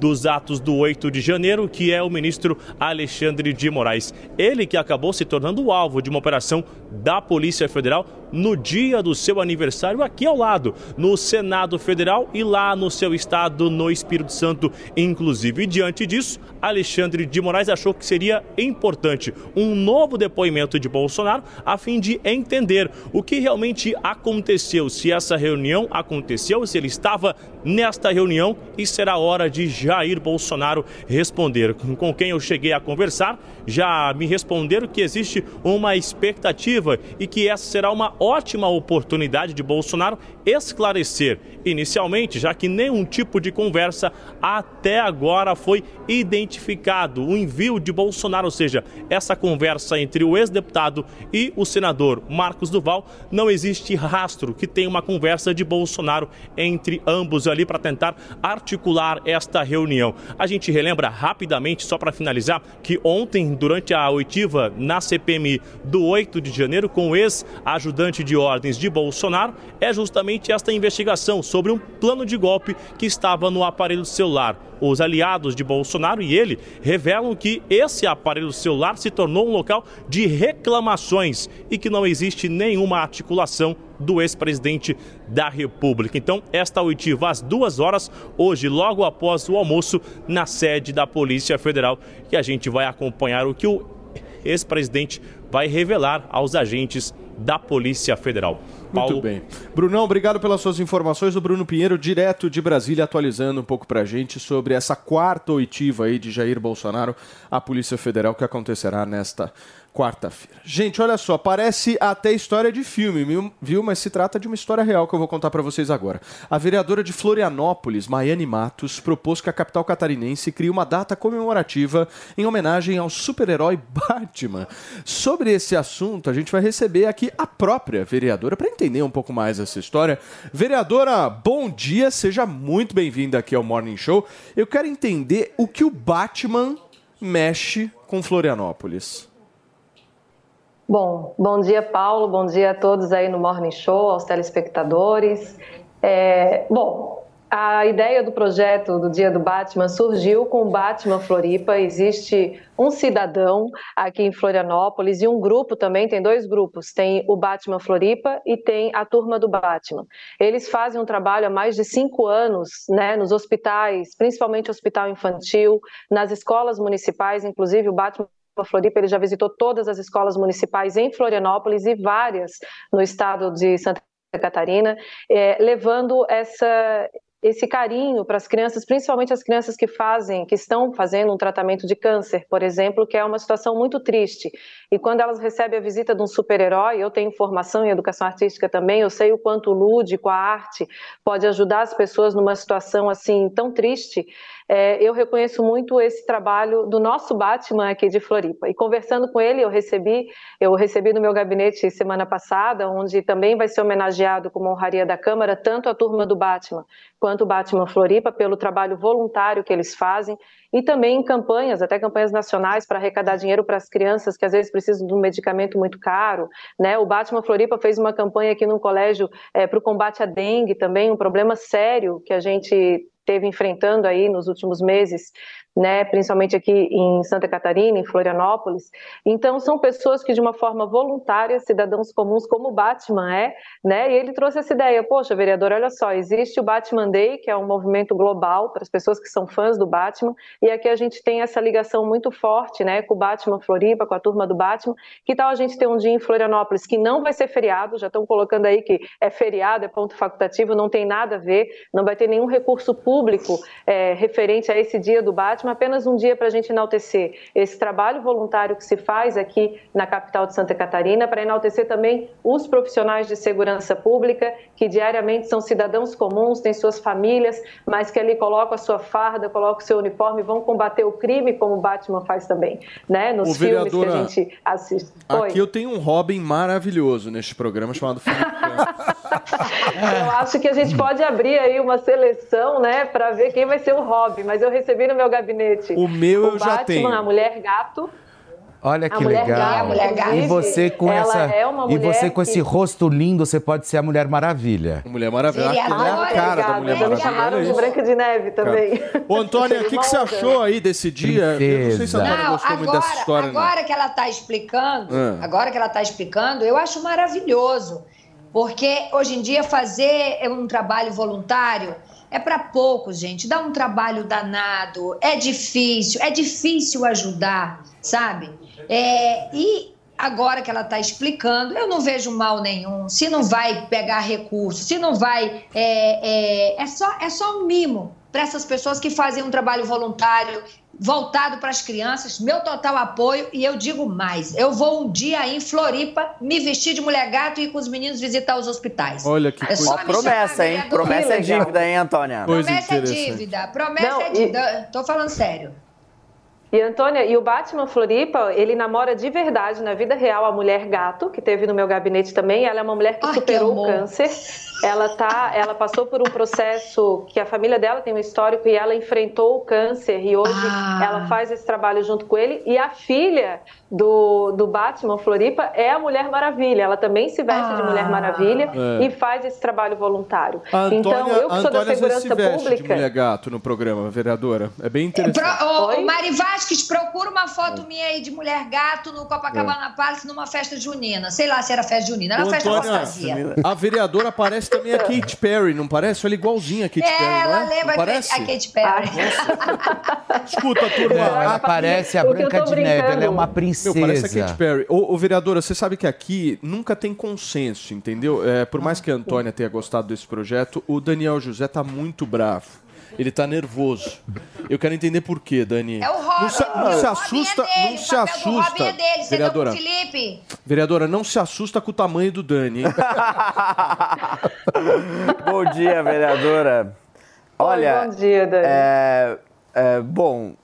dos atos do 8 de janeiro, que é o ministro Alexandre de Moraes. Ele que acabou se tornando o alvo de uma operação da Polícia Federal no dia do seu aniversário aqui ao lado, no Senado Federal e lá no seu estado, no Espírito Santo, inclusive. E diante disso, Alexandre de Moraes achou que seria importante um novo depoimento de Bolsonaro a fim de entender o que realmente aconteceu, se essa reunião aconteceu, se ele estava nesta reunião e será hora de Jair Bolsonaro responder. Com quem eu cheguei a conversar, já me responderam que existe uma expectativa e que essa será uma ótima oportunidade de Bolsonaro esclarecer inicialmente, já que nenhum tipo de conversa até agora foi identificado. O envio de Bolsonaro, ou seja, essa conversa entre o ex-deputado e o senador Marcos Duval, não existe rastro que tenha uma conversa de Bolsonaro entre ambos ali para tentar articular esta reunião. A gente relembra rapidamente, só para finalizar, que ontem, durante a oitiva na CPMI do 8 de janeiro, com o ex-ajudante de ordens de Bolsonaro, é justamente esta investigação sobre um plano de golpe que estava no aparelho celular. Os aliados de Bolsonaro e ele revelam que esse aparelho celular se tornou um local de reclamações e que não existe nenhuma articulação do ex-presidente da República. Então, esta oitiva às duas horas, hoje, logo após o almoço, na sede da Polícia Federal, que a gente vai acompanhar o que o ex-presidente vai revelar aos agentes da Polícia Federal. Muito bem. Brunão, obrigado pelas suas informações. O Bruno Pinheiro, direto de Brasília, atualizando um pouco pra gente sobre essa quarta oitiva aí de Jair Bolsonaro à Polícia Federal que acontecerá nesta quarta-feira. Gente, olha só, parece até história de filme, viu?-? Mas se trata de uma história real que eu vou contar para vocês agora. A vereadora de Florianópolis, Maiane Matos, propôs que a capital catarinense crie uma data comemorativa em homenagem ao super-herói <laughs> Batman. Sobre esse assunto, a gente vai receber aqui a própria vereadora para entender um pouco mais essa história. Vereadora, bom dia, seja muito bem-vinda aqui ao Morning Show. Eu quero entender o que o Batman mexe com Florianópolis. Bom, bom dia, Paulo. Bom dia a todos aí no Morning Show, aos telespectadores. É, bom, a ideia do projeto do Dia do Batman surgiu com o Batman Floripa. Existe um cidadão aqui em Florianópolis e um grupo também, tem dois grupos, tem o Batman Floripa e tem a Turma do Batman. Eles fazem um trabalho há mais de cinco anos né, nos hospitais, principalmente hospital infantil, nas escolas municipais, inclusive o Batman Floripa, ele já visitou todas as escolas municipais em Florianópolis e várias no estado de Santa Catarina, eh, levando essa esse carinho para as crianças, principalmente as crianças que fazem, que estão fazendo um tratamento de câncer, por exemplo, que é uma situação muito triste. E quando elas recebem a visita de um super-herói, eu tenho formação em educação artística também, eu sei o quanto o lúdico, a arte, pode ajudar as pessoas numa situação assim tão triste. É, eu reconheço muito esse trabalho do nosso Batman aqui de Floripa. E conversando com ele, eu recebi, eu recebi no meu gabinete semana passada, onde também vai ser homenageado como honraria da Câmara tanto a turma do Batman quanto o Batman Floripa pelo trabalho voluntário que eles fazem e também em campanhas, até campanhas nacionais para arrecadar dinheiro para as crianças que às vezes precisam de um medicamento muito caro, né? O Batman Floripa fez uma campanha aqui no colégio é, para o combate à dengue também, um problema sério que a gente teve enfrentando aí nos últimos meses, né, principalmente aqui em Santa Catarina, em Florianópolis. Então são pessoas que de uma forma voluntária, cidadãos comuns como o Batman é, né? E ele trouxe essa ideia, poxa, vereador, olha só, existe o Batman Day, que é um movimento global para as pessoas que são fãs do Batman, e aqui a gente tem essa ligação muito forte, né, com o Batman Floripa, com a turma do Batman. Que tal a gente ter um dia em Florianópolis que não vai ser feriado, já estão colocando aí que é feriado, é ponto facultativo, não tem nada a ver, não vai ter nenhum recurso público é, referente a esse dia do Batman, apenas um dia para a gente enaltecer esse trabalho voluntário que se faz aqui na capital de Santa Catarina, para enaltecer também os profissionais de segurança pública, que diariamente são cidadãos comuns, têm suas famílias, mas que ali colocam a sua farda, colocam o seu uniforme, vão combater o crime, como o Batman faz também, né? Nos Ô, filmes que a gente assiste. Oi. Aqui eu tenho um Robin maravilhoso neste programa chamado Felipe <laughs> Eu acho que a gente pode abrir aí uma seleção, né, para ver quem vai ser o Robin. Mas eu recebi no meu gabinete O meu o eu já Batman, tenho. a Mulher Gato. Olha A que mulher legal. gata, mulher gata. E você com Ela essa é uma e você com esse que- rosto lindo, você pode ser a Mulher Maravilha. Mulher Maravilha. Ela é a cara da Mulher já me Maravilha. chamaram de. Branca de Neve também. Ô, Antônia, o que, que você achou aí desse dia? Eu não sei se a Antônia Não, gostou muito agora, dessa história, não. agora que ela está explicando, Ah. agora que ela está explicando, eu acho maravilhoso. Porque hoje em dia fazer um trabalho voluntário é para poucos, gente. Dá um trabalho danado, é difícil, é difícil ajudar, sabe? É, e agora que ela está explicando, eu não vejo mal nenhum. Se não vai pegar recurso, se não vai. É, é, é só, é só um mimo para essas pessoas que fazem um trabalho voluntário voltado para as crianças. Meu total apoio. E eu digo mais: eu vou um dia aí em Floripa me vestir de mulher gato e ir com os meninos visitar os hospitais. Olha que É me promessa, hein? Promessa é dívida, hein, Antônia? Promessa é dívida. Promessa Não, é dívida. Tô falando sério. E Antônia, e o Batman Floripa, ele namora de verdade na vida real a mulher gato, que teve no meu gabinete também. Ela é uma mulher que Ai, superou que o câncer. <laughs> Ela tá, ela passou por um processo que a família dela tem um histórico e ela enfrentou o câncer e hoje Ah. ela faz esse trabalho junto com ele. E a filha do, do Batman Floripa é a Mulher Maravilha. Ela também se veste de Mulher Maravilha É. e faz esse trabalho voluntário. A Antônia, então, eu que sou da Antônia às vezes se segurança veste de pública. mulher gato no programa, vereadora. É bem interessante. Pro, Mari Vasques, procura uma foto minha aí de mulher gato no Copacabana Palace numa festa junina. Sei lá se era festa junina, era uma festa Antônia, fantasia. a vereadora parece também a Katy Perry, não parece? Ela é igualzinha a Katy Perry, É, ela não é? lembra não a parece? Kate- a Katy Perry. <laughs> Escuta, turma. Ela parece a Branca de Neve, ela é uma Meu, princesa. parece a Katy Perry. Ô, ô, vereadora, você sabe que aqui nunca tem consenso, entendeu? É, por mais que a Antônia tenha gostado desse projeto, o Daniel José tá muito bravo. Ele tá nervoso. Eu quero entender por quê, Dani. É o Robin. Não se, não se assusta, é dele, não se assusta, é dele. Você vereadora. com o Felipe? Vereadora, não se assusta com o tamanho do Dani, hein? <laughs> Bom dia, vereadora. Olha, bom dia, Dani. É, é, bom,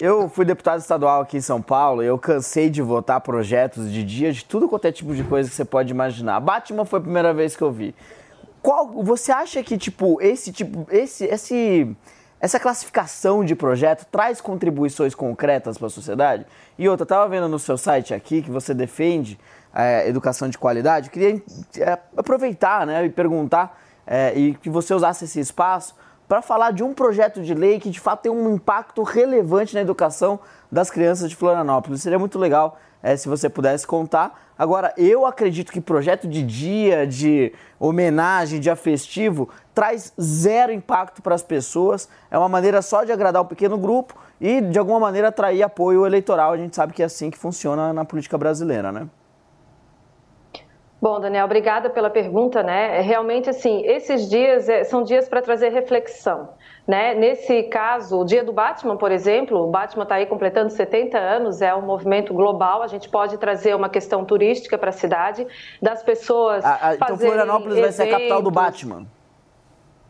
eu fui deputado estadual aqui em São Paulo e eu cansei de votar projetos de dia de tudo quanto é tipo de coisa que você pode imaginar. Batman foi a primeira vez que eu vi. Qual, você acha que tipo esse tipo esse esse essa classificação de projeto traz contribuições concretas para a sociedade? E outra, estava vendo no seu site aqui que você defende é, educação de qualidade. Eu queria é, aproveitar né, e perguntar é, e que você usasse esse espaço para falar de um projeto de lei que de fato tem um impacto relevante na educação das crianças de Florianópolis. Seria muito legal é, se você pudesse contar. Agora, eu acredito que projeto de dia, de homenagem, dia festivo, traz zero impacto para as pessoas. É uma maneira só de agradar um pequeno grupo e, de alguma maneira, atrair apoio eleitoral. A gente sabe que é assim que funciona na política brasileira, né? Bom, Daniel, obrigada pela pergunta, né? É Realmente, assim, esses dias é, são dias para trazer reflexão, né? Nesse caso, o Dia do Batman, por exemplo, o Batman está aí completando 70 anos, é um movimento global, a gente pode trazer uma questão turística para a cidade, das pessoas Ah, ah, então, Florianópolis vai ser a capital do eventos. Batman.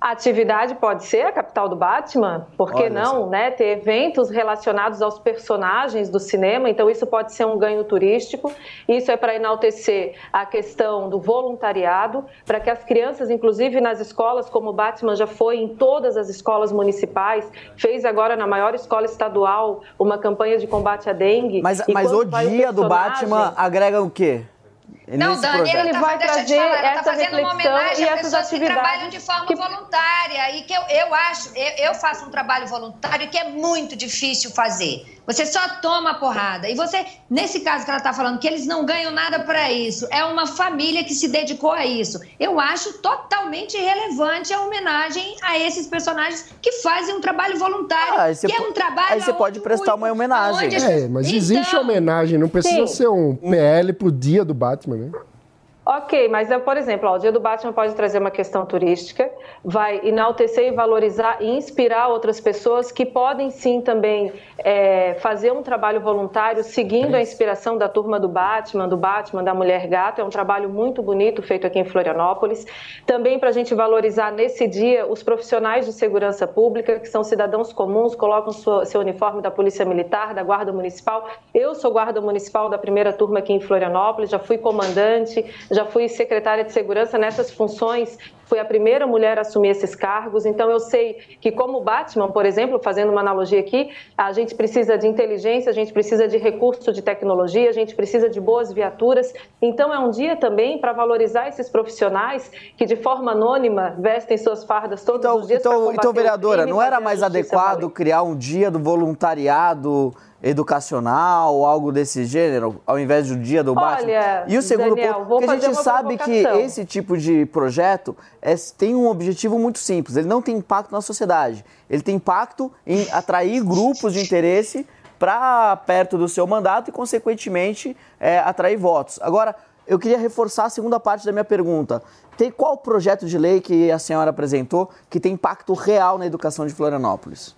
A atividade pode ser a capital do Batman, por que Olha não, né? Ter eventos relacionados aos personagens do cinema, então isso pode ser um ganho turístico. Isso é para enaltecer a questão do voluntariado, para que as crianças, inclusive nas escolas, como o Batman já foi em todas as escolas municipais, fez agora na maior escola estadual uma campanha de combate à dengue. Mas, mas o dia do personagem- Batman agrega o quê? Não, Nesse Dani, projeto? ele tá, vai deixa trazer falar, ela essa tá fazendo uma reflexão homenagem e a essas pessoas que atividades trabalham de forma voluntária. E que eu, eu acho, eu, eu faço um trabalho voluntário que é muito difícil fazer. Você só toma porrada. E você, nesse caso que ela está falando, que eles não ganham nada para isso, é uma família que se dedicou a isso. Eu acho totalmente irrelevante a homenagem a esses personagens que fazem um trabalho voluntário. Ah, aí você que é um trabalho. aí você pode prestar uma homenagem. aonde as É, mas existe Então, homenagem, não precisa Sim. ser um PL pro dia do Batman, né? Ok, mas é, por exemplo, ó, o Dia do Batman pode trazer uma questão turística, vai enaltecer e valorizar e inspirar outras pessoas que podem sim também é, fazer um trabalho voluntário seguindo a inspiração da turma do Batman, do Batman, da Mulher Gato. É um trabalho muito bonito feito aqui em Florianópolis. Também para a gente valorizar nesse dia os profissionais de segurança pública, que são cidadãos comuns, colocam sua- seu uniforme da Polícia Militar, da Guarda Municipal. Eu sou guarda municipal da primeira turma aqui em Florianópolis, já fui comandante, já fui secretária de segurança nessas funções. Fui a primeira mulher a assumir esses cargos, então eu sei que, como Batman, por exemplo, fazendo uma analogia aqui, a gente precisa de inteligência, a gente precisa de recurso de tecnologia, a gente precisa de boas viaturas. Então, é um dia também para valorizar esses profissionais que, de forma anônima, vestem suas fardas todos os dias. Então, então vereadora, não era mais adequado criar um dia do voluntariado educacional, algo desse gênero, ao invés do dia do Batman? Olha, E o segundo Daniel, ponto, porque a gente sabe que esse tipo de projeto é- tem um objetivo muito simples, ele não tem impacto na sociedade, ele tem impacto em atrair grupos de interesse para perto do seu mandato e, consequentemente, é, atrair votos. Agora, eu queria reforçar a segunda parte da minha pergunta. Tem qual projeto de lei que a senhora apresentou que tem impacto real na educação de Florianópolis?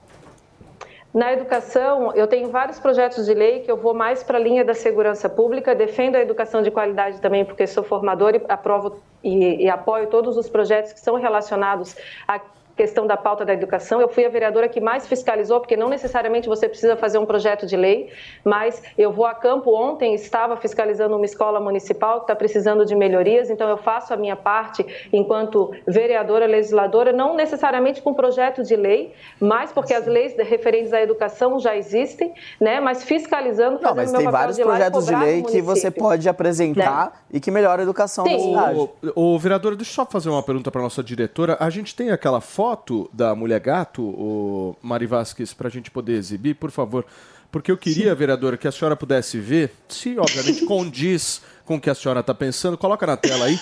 Na educação, eu tenho vários projetos de lei que eu vou mais para a linha da segurança pública, defendo a educação de qualidade também, porque sou formadora e aprovo e, e apoio todos os projetos que são relacionados à questão da pauta da educação. Eu fui a vereadora que mais fiscalizou, porque não necessariamente você precisa fazer um projeto de lei, mas eu vou a campo. Ontem estava fiscalizando uma escola municipal que está precisando de melhorias, então eu faço a minha parte enquanto vereadora, legisladora, não necessariamente com projeto de lei, mas porque as leis referentes à educação já existem, né? Mas fiscalizando, Não, mas meu tem papel vários de projetos de lei que você pode apresentar e que melhora a educação da Sim. cidade. Ô, ô, vereadora, deixa eu só fazer uma pergunta para nossa diretora. A gente tem aquela foto da mulher gato, o Mari Vasquez, para a gente poder exibir, por favor. Porque eu queria, vereadora, que a senhora pudesse ver, se obviamente <laughs> condiz com o que a senhora está pensando. Coloca na tela aí.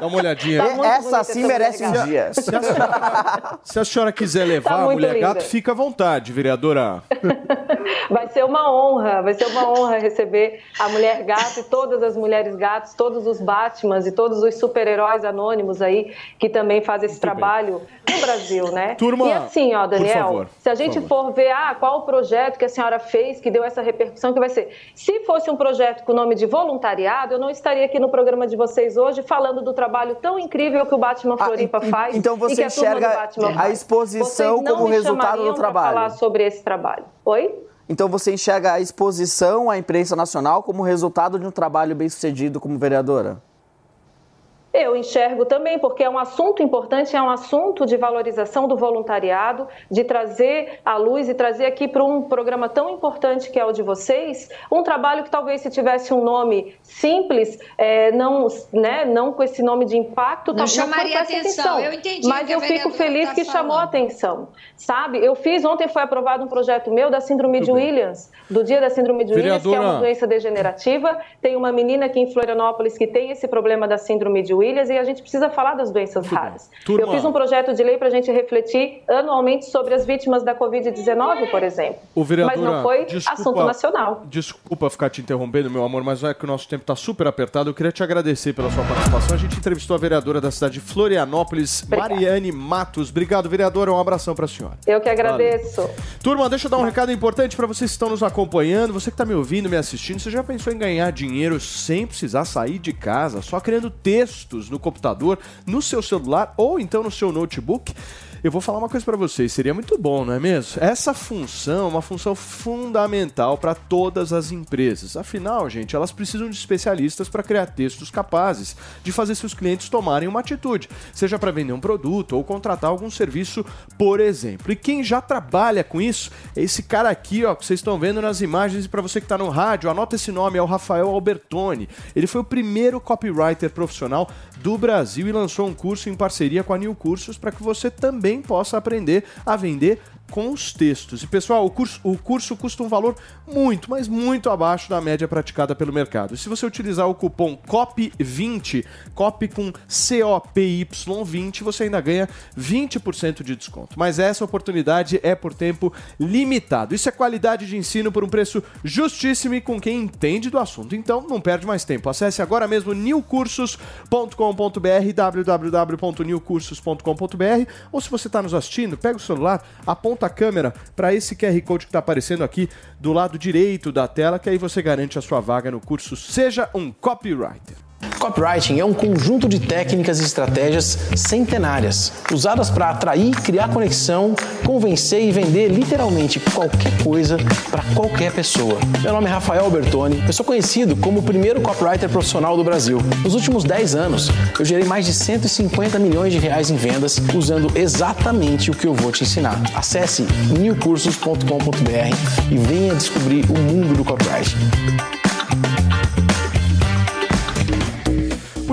Dá uma olhadinha. Tá muito Essa sim merece um dia. Se a senhora, se a senhora quiser levar Tá a muito mulher linda. gato, fica à vontade, vereadora. <laughs> Vai ser uma honra, vai ser uma honra receber a mulher gato e todas as mulheres gatos, todos os Batmans e todos os super-heróis anônimos aí que também fazem esse trabalho no Brasil, né? Turma, e assim, ó, Daniel, favor, se a gente favor. for ver, ah, qual o projeto que a senhora fez que deu essa repercussão que vai ser. Se fosse um projeto com o nome de voluntariado, eu não estaria aqui no programa de vocês hoje falando do trabalho tão incrível que o Batman Floripa en- faz. então você a enxerga a faz. exposição como resultado do trabalho. falar sobre esse trabalho. Oi? Então você enxerga a exposição à imprensa nacional como resultado de um trabalho bem sucedido como vereadora? Eu enxergo também, porque é um assunto importante, é um assunto de valorização do voluntariado, de trazer à luz e trazer aqui para um programa tão importante que é o de vocês, um trabalho que talvez se tivesse um nome simples, é, não, né, não com esse nome de impacto, Não chamaria essa atenção. Eu entendi Mas eu fico vereadora feliz tá que chamou a falando. atenção, sabe? Eu fiz, ontem foi aprovado um projeto meu da síndrome de Williams, do dia da síndrome de Williams, que é Vereadora. uma doença degenerativa. Tem uma menina aqui em Florianópolis que tem esse problema da síndrome de Williams e a gente precisa falar das doenças raras. Turma. Eu fiz um projeto de lei para a gente refletir anualmente sobre as vítimas da Covid-19, por exemplo. O vereadora, Mas não foi desculpa- assunto nacional. Desculpa ficar te interrompendo, meu amor, mas é que o nosso tempo está super apertado. Eu queria te agradecer pela sua participação. A gente entrevistou a vereadora da cidade de Florianópolis, Mariane Matos. Obrigado, vereadora. Um abração para a senhora. Eu que agradeço. Turma, deixa eu dar um recado importante para vocês que estão nos acompanhando, você que está me ouvindo, me assistindo. Você já pensou em ganhar dinheiro sem precisar sair de casa, só criando textos no computador, no seu celular ou então no seu notebook? Eu vou falar uma coisa para vocês, seria muito bom, não é mesmo? Essa função é uma função fundamental para todas as empresas. Afinal, gente, elas precisam de especialistas para criar textos capazes de fazer seus clientes tomarem uma atitude, seja para vender um produto ou contratar algum serviço, por exemplo. E quem já trabalha com isso é esse cara aqui, ó, que vocês estão vendo nas imagens e para você que está no rádio, anota esse nome, é o Rafael Albertoni. Ele foi o primeiro copywriter profissional do Brasil e lançou um curso em parceria com a New Cursos para que você também possa aprender a vender com os textos. E pessoal, o curso, o curso custa um valor muito, mas muito abaixo da média praticada pelo mercado. E se você utilizar o cupom COP20, COP com COPY20, você ainda ganha 20% de desconto. Mas essa oportunidade é por tempo limitado. Isso é qualidade de ensino por um preço justíssimo e com quem entende do assunto. Então, não perde mais tempo. Acesse agora mesmo newcursos.com.br, www.newcursos.com.br, ou se você está nos assistindo, pega o celular, aponta a câmera para esse QR Code que está aparecendo aqui do lado direito da tela, que aí você garante a sua vaga no curso Seja um Copywriter. Copywriting é um conjunto de técnicas e estratégias centenárias, usadas para atrair, criar conexão, convencer e vender literalmente qualquer coisa para qualquer pessoa. Meu nome é Rafael Albertoni, eu sou conhecido como o primeiro copywriter profissional do Brasil. Nos últimos 10 anos, eu gerei mais de 150 milhões de reais em vendas usando exatamente o que eu vou te ensinar. Acesse newcursos.com.br e venha descobrir o mundo do copywriting.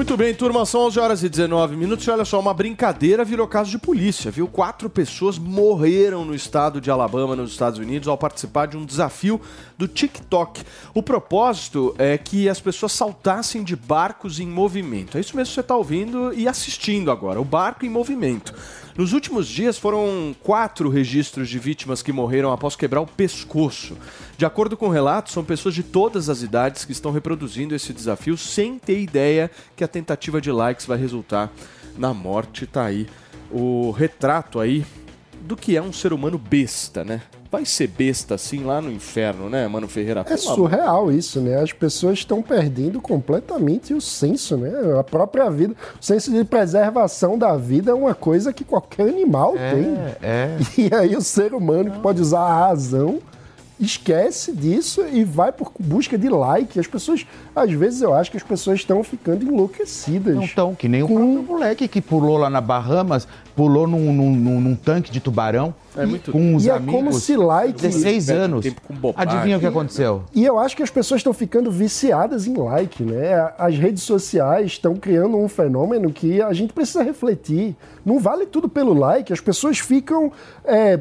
Muito bem, turma, são 11 horas e 19 minutos. E olha só, uma brincadeira virou caso de polícia, viu? Quatro pessoas morreram no estado de Alabama, nos Estados Unidos, ao participar de um desafio do TikTok. O propósito é que as pessoas saltassem de barcos em movimento. É isso mesmo que você está ouvindo e assistindo agora, o barco em movimento. Nos últimos dias foram quatro registros de vítimas que morreram após quebrar o pescoço. De acordo com relatos, são pessoas de todas as idades que estão reproduzindo esse desafio sem ter ideia que a tentativa de likes vai resultar na morte. Tá aí o retrato aí do que é um ser humano besta, né? Vai ser besta assim lá no inferno, né, Mano Ferreira? É surreal isso, né? As pessoas estão perdendo completamente o senso, né? A própria vida. O senso de preservação da vida é uma coisa que qualquer animal É, tem. é. <laughs> E aí o ser humano que pode usar a razão esquece disso e vai por busca de like. As pessoas, às vezes eu acho que as pessoas estão ficando enlouquecidas. Não estão, que nem o próprio moleque que pulou lá na Bahamas, pulou num, num- num- num tanque de tubarão É muito com os E é amigos. como se like- 16 Perde anos. com bobagem. Adivinha o que aconteceu? E eu acho que as pessoas estão ficando viciadas em like, né? As redes sociais estão criando um fenômeno que a gente precisa refletir. Não vale tudo pelo like, as pessoas ficam é,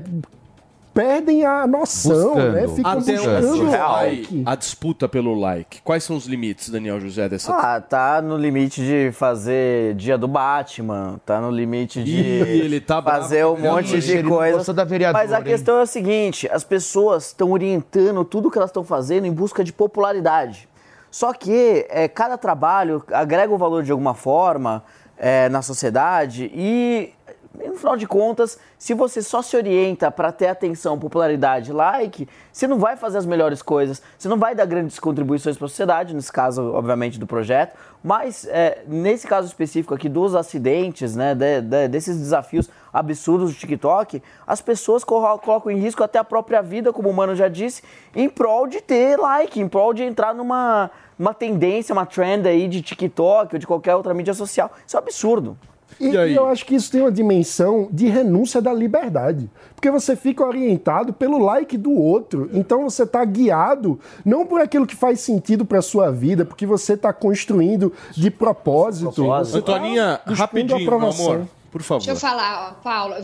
perdem a noção, né? Ficam Até buscando vai like. a disputa pelo like? Quais são os limites, Daniel José, dessa Ah, tá no limite de fazer dia do Batman, tá no limite de Ih, ele tá bravo fazer um com a monte de coisa. gostou da vereadora, Mas a hein? questão é a seguinte: as pessoas estão orientando tudo que elas estão fazendo em busca de popularidade. Só que é, cada trabalho agrega um valor de alguma forma é, na sociedade e, no final de contas, se você só se orienta para ter atenção, popularidade, like, você não vai fazer as melhores coisas, você não vai dar grandes contribuições para a sociedade, nesse caso, obviamente, do projeto, mas é, nesse caso específico aqui dos acidentes, né, de- de- desses desafios absurdos do TikTok, as pessoas colocam em risco até a própria vida, como o Mano já disse, em prol de ter like, em prol de entrar numa uma tendência, uma trend aí de TikTok ou de qualquer outra mídia social. Isso é um absurdo. E, e eu acho que isso tem uma dimensão de renúncia da liberdade. Porque você fica orientado pelo like do outro. Então você está guiado não por aquilo que faz sentido para sua vida, porque você está construindo de propósito. Tá Antoninha, buscando rapidinho, meu aprovação. amor, por favor. Deixa eu falar, ó, Paulo.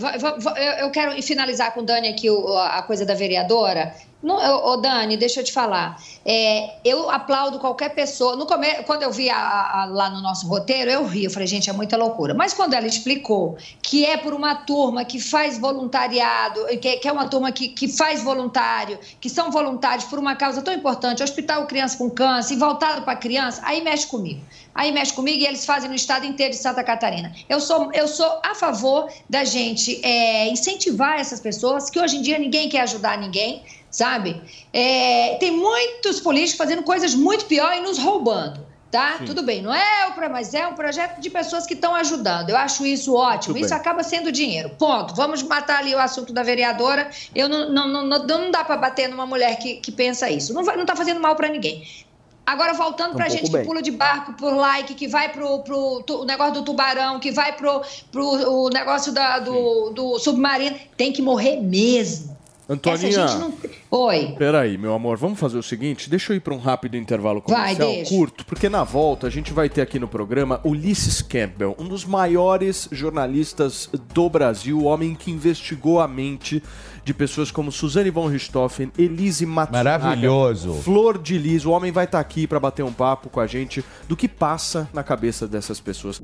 Eu quero finalizar com o Dani aqui a coisa da vereadora. Não, Ô, Dani, deixa eu te falar. É, eu aplaudo qualquer pessoa. No come... Quando eu vi a- a- lá no nosso roteiro, eu ri. Eu falei, gente, é muita loucura. Mas quando ela explicou que é por uma turma que faz voluntariado, que, que é uma turma que, que faz voluntário, que são voluntários por uma causa tão importante, Hospital Criança com Câncer, e voltado para criança, aí mexe comigo. Aí mexe comigo e eles fazem no estado inteiro de Santa Catarina. Eu sou, eu sou a favor da gente é, incentivar essas pessoas, que hoje em dia ninguém quer ajudar ninguém, sabe? É, tem muitos políticos fazendo coisas muito piores e nos roubando. Tá? Sim. Tudo bem, não é o mas é um projeto de pessoas que estão ajudando. Eu acho isso ótimo. Muito Isso bem. acaba sendo dinheiro. Ponto. Vamos matar ali o assunto da vereadora. Eu não, não, não, não, não dá para bater numa mulher que, que pensa isso. Não, vai, não tá fazendo mal para ninguém. Agora, voltando Tá um pra pouco gente bem. que pula de barco por like, que vai pro, pro tu- o negócio do tubarão, que vai pro, pro o negócio da, do, do submarino, tem que morrer mesmo. Antoninha, não. Oi. Peraí, meu amor, vamos fazer o seguinte: deixa eu ir para um rápido intervalo Vai, comercial deixa. curto, porque na volta a gente vai ter aqui no programa Ulisses Campbell, um dos maiores jornalistas do Brasil, o homem que investigou a mente de pessoas como Suzane von Richthofen, Elise Matsunaga, Maravilhoso. Flor de Lis. O homem vai estar aqui para bater um papo com a gente do que passa na cabeça dessas pessoas.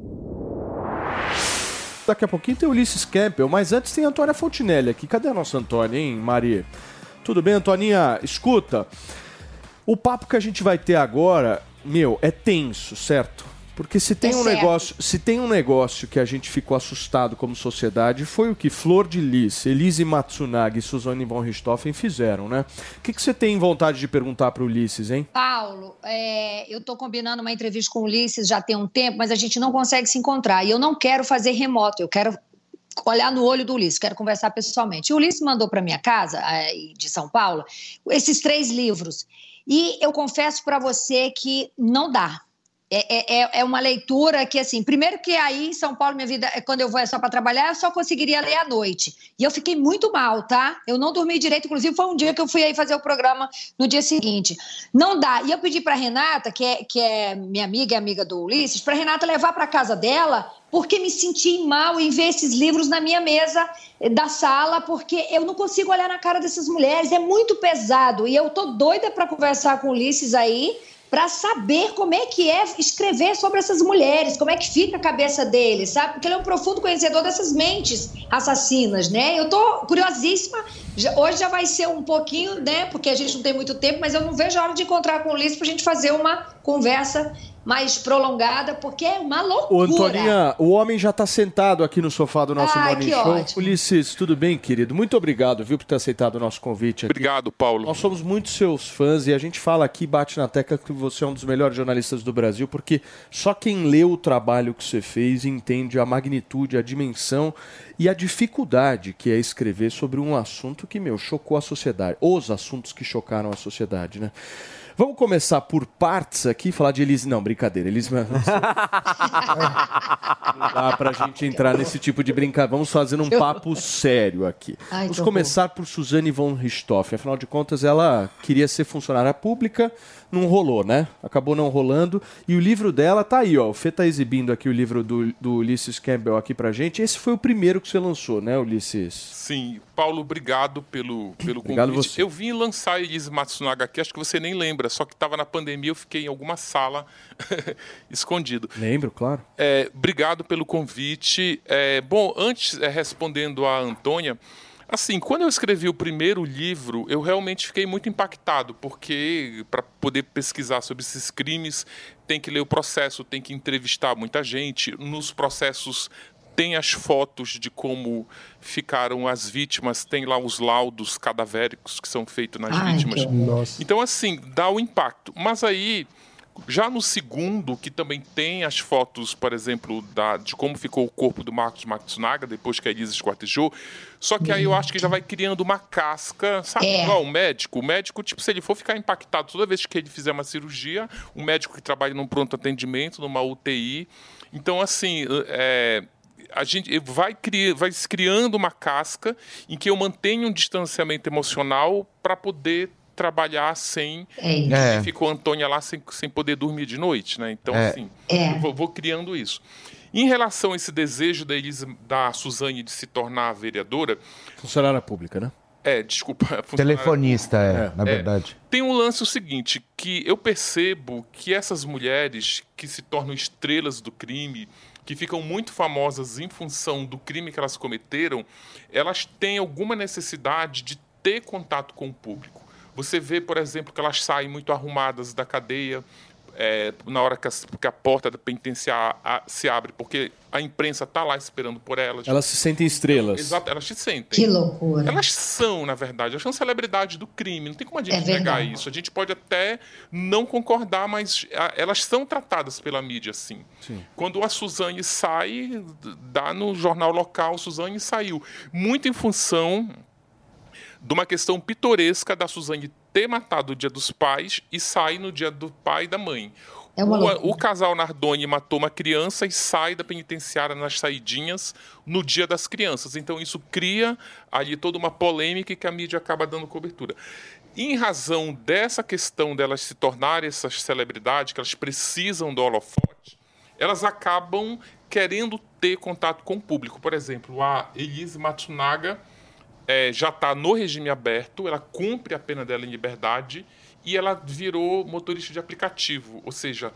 Daqui a pouquinho tem Ulisses Campbell, mas antes tem a Antônia Fontinelli aqui. Cadê a nossa Antônia, hein, Maria? Tudo bem, Antoninha? Escuta, o papo que a gente vai ter agora, meu, é tenso, certo? Porque se tem É um certo. negócio, se tem um negócio que a gente ficou assustado como sociedade, foi o que Flor de Lis, Elise Matsunaga e Suzane von Richthofen fizeram, né? O que, que você tem vontade de perguntar para Ulisses, hein? Paulo, é, eu estou combinando uma entrevista com o Ulisses já tem um tempo, mas a gente não consegue se encontrar. E eu não quero fazer remoto, eu quero olhar no olho do Ulisses, quero conversar pessoalmente. O Ulisses mandou para minha casa, é, de São Paulo, esses três livros. E eu confesso para você que não dá. É, é- é uma leitura que, assim, primeiro que aí em São Paulo, minha vida, é, quando eu vou é só para trabalhar, eu só conseguiria ler à noite. E eu fiquei muito mal, tá? Eu não dormi direito, inclusive foi um dia que eu fui aí fazer o programa no dia seguinte. Não dá. E eu pedi para Renata, que é, que é minha amiga e amiga do Ulisses, para Renata levar para casa dela, porque me senti mal em ver esses livros na minha mesa eh, da sala, porque eu não consigo olhar na cara dessas mulheres, é muito pesado. E eu tô doida para conversar com o Ulisses aí para saber como é que é escrever sobre essas mulheres, como é que fica a cabeça dele, sabe? Porque ele é um profundo conhecedor dessas mentes assassinas, né? Eu tô curiosíssima. Hoje já vai ser um pouquinho, né? Porque a gente não tem muito tempo, mas eu não vejo a hora de encontrar com o Ulisses pra gente fazer uma conversa mais prolongada, porque é uma loucura. Ô, Antoninha, o homem já tá sentado aqui no sofá do nosso Ai, Morning que Show. ótimo. Ulisses, tudo bem, querido? Muito obrigado, viu, por ter aceitado o nosso convite. Aqui. Obrigado, Paulo. Nós somos muito seus fãs e a gente fala aqui, bate na tecla que você é um dos melhores jornalistas do Brasil, porque só quem lê o trabalho que você fez entende a magnitude, a dimensão e a dificuldade que é escrever sobre um assunto que, meu, chocou a sociedade. Os assuntos que chocaram a sociedade, né? Vamos começar por partes aqui, falar de Elise. Não, brincadeira. Elise. Não dá pra gente entrar nesse tipo de brincadeira. Vamos fazer um papo sério aqui. Ai, Vamos começar por Suzane von Richthofen. Afinal de contas, ela queria ser funcionária pública, não rolou, né? Acabou não rolando. E o livro dela tá aí, ó. O Fê tá exibindo aqui o livro do, do Ulysses Campbell aqui pra gente. Esse foi o primeiro que você lançou, né, Ulisses? Sim, Paulo, obrigado pelo, pelo Obrigado convite. você. Eu vim lançar Elise Matsunaga aqui, acho que você nem lembra, só que estava na pandemia, eu fiquei em alguma sala <laughs> escondido. Lembro, claro. É, obrigado pelo convite. É, bom, antes, é, respondendo a Antônia, assim, quando eu escrevi o primeiro livro, eu realmente fiquei muito impactado, porque para poder pesquisar sobre esses crimes, tem que ler o processo, tem que entrevistar muita gente. Nos processos tem as fotos de como ficaram as vítimas, tem lá os laudos cadavéricos que são feitos nas Ai, vítimas. que horror. Nossa. Então, assim, dá o impacto. Mas aí, já no segundo, que também tem as fotos, por exemplo, da, de como ficou o corpo do Marcos Matsunaga depois que a Elisa esquartejou, só que aí eu acho que já vai criando uma casca, sabe? É. Igual o médico. O médico, tipo, se ele for ficar impactado toda vez que ele fizer uma cirurgia, um médico que trabalha num pronto atendimento, numa UTI. Então, assim, é, a gente vai, cri, vai se criando uma casca em que eu mantenho um distanciamento emocional para poder trabalhar sem É. É. ficou a Antônia lá sem, sem poder dormir de noite, né? Então É. assim, É. eu vou, vou criando isso. Em relação a esse desejo da Elisa, da Suzane de se tornar vereadora, Funcionária pública, né? é, desculpa, <laughs> funcionária Telefonista, é, na é, verdade. Tem um lance o seguinte, que eu percebo que essas mulheres que se tornam estrelas do crime, que ficam muito famosas em função do crime que elas cometeram, elas têm alguma necessidade de ter contato com o público. Você vê, por exemplo, que elas saem muito arrumadas da cadeia, é, na hora que a, que a porta da penitenciária a- se abre, porque a imprensa está lá esperando por elas. Elas se sentem estrelas. Exato, elas te sentem. Que loucura. Elas são, na verdade, elas são celebridade do crime. Não tem como a gente É negar verdade. isso. A gente pode até não concordar, mas elas são tratadas pela mídia assim. Quando a Suzane sai, dá no jornal local, Suzane saiu. Muito em função de uma questão pitoresca da Suzane ter matado o dia dos pais e sai no dia do pai e da mãe. É o, o casal Nardoni matou uma criança e sai da penitenciária nas saidinhas no dia das crianças. Então isso cria ali toda uma polêmica que a mídia acaba dando cobertura. Em razão dessa questão delas se tornarem essas celebridades, que elas precisam do holofote, elas acabam querendo ter contato com o público. Por exemplo, a Elise Matsunaga é, já está no regime aberto, ela cumpre a pena dela em liberdade e ela virou motorista de aplicativo, ou seja,